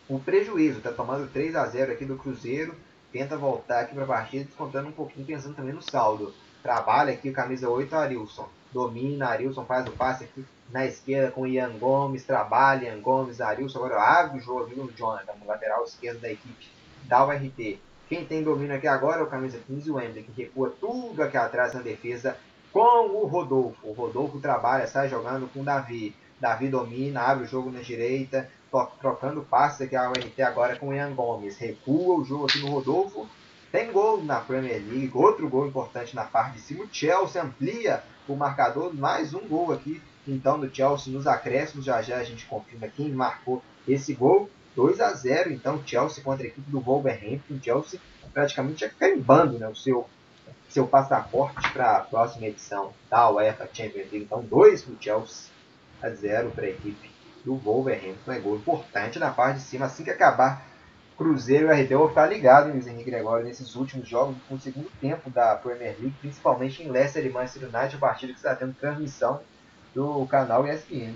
o prejuízo. Está tomando 3 a 0 aqui do Cruzeiro. Tenta voltar aqui para a partida, descontando um pouquinho, pensando também no saldo. Trabalha aqui, camisa 8, Arilson. Domina, Arilson faz o passe aqui na esquerda com Ian Gomes. Trabalha, Ian Gomes, Arilson. Agora abre o jogo no Jonathan, no lateral esquerdo da equipe da URT. Quem tem domínio aqui agora é o camisa 15, o Wembley, que recua tudo aqui atrás na defesa com o Rodolfo. O Rodolfo trabalha, sai jogando com o Davi. Davi domina, abre o jogo na direita, trocando passes aqui a URT agora com o Ian Gomes. Recua o jogo aqui no Rodolfo. Tem gol na Premier League, outro gol importante na parte de cima. O Chelsea amplia o marcador, mais um gol aqui, então, do Chelsea nos acréscimos. Já já a gente confirma quem marcou esse gol. 2 a 0 então, Chelsea contra a equipe do Wolverhampton. Chelsea praticamente já carimbando né, o seu, seu passaporte para a próxima edição da UEFA Champions League. Então, 2 para o Chelsea a 0 para a equipe do Wolverhampton. É gol importante na parte de cima. Assim que acabar Cruzeiro e o eu vou ficar ligado, Luiz Henrique Gregório, nesses últimos jogos, no segundo tempo da Premier League, principalmente em Leicester e Manchester United, a partida que está tendo transmissão do canal ESPN.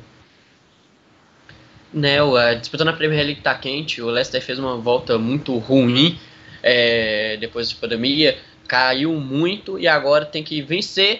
Né, a disputa na Premier League está quente, o Leicester fez uma volta muito ruim é, depois da pandemia, caiu muito e agora tem que vencer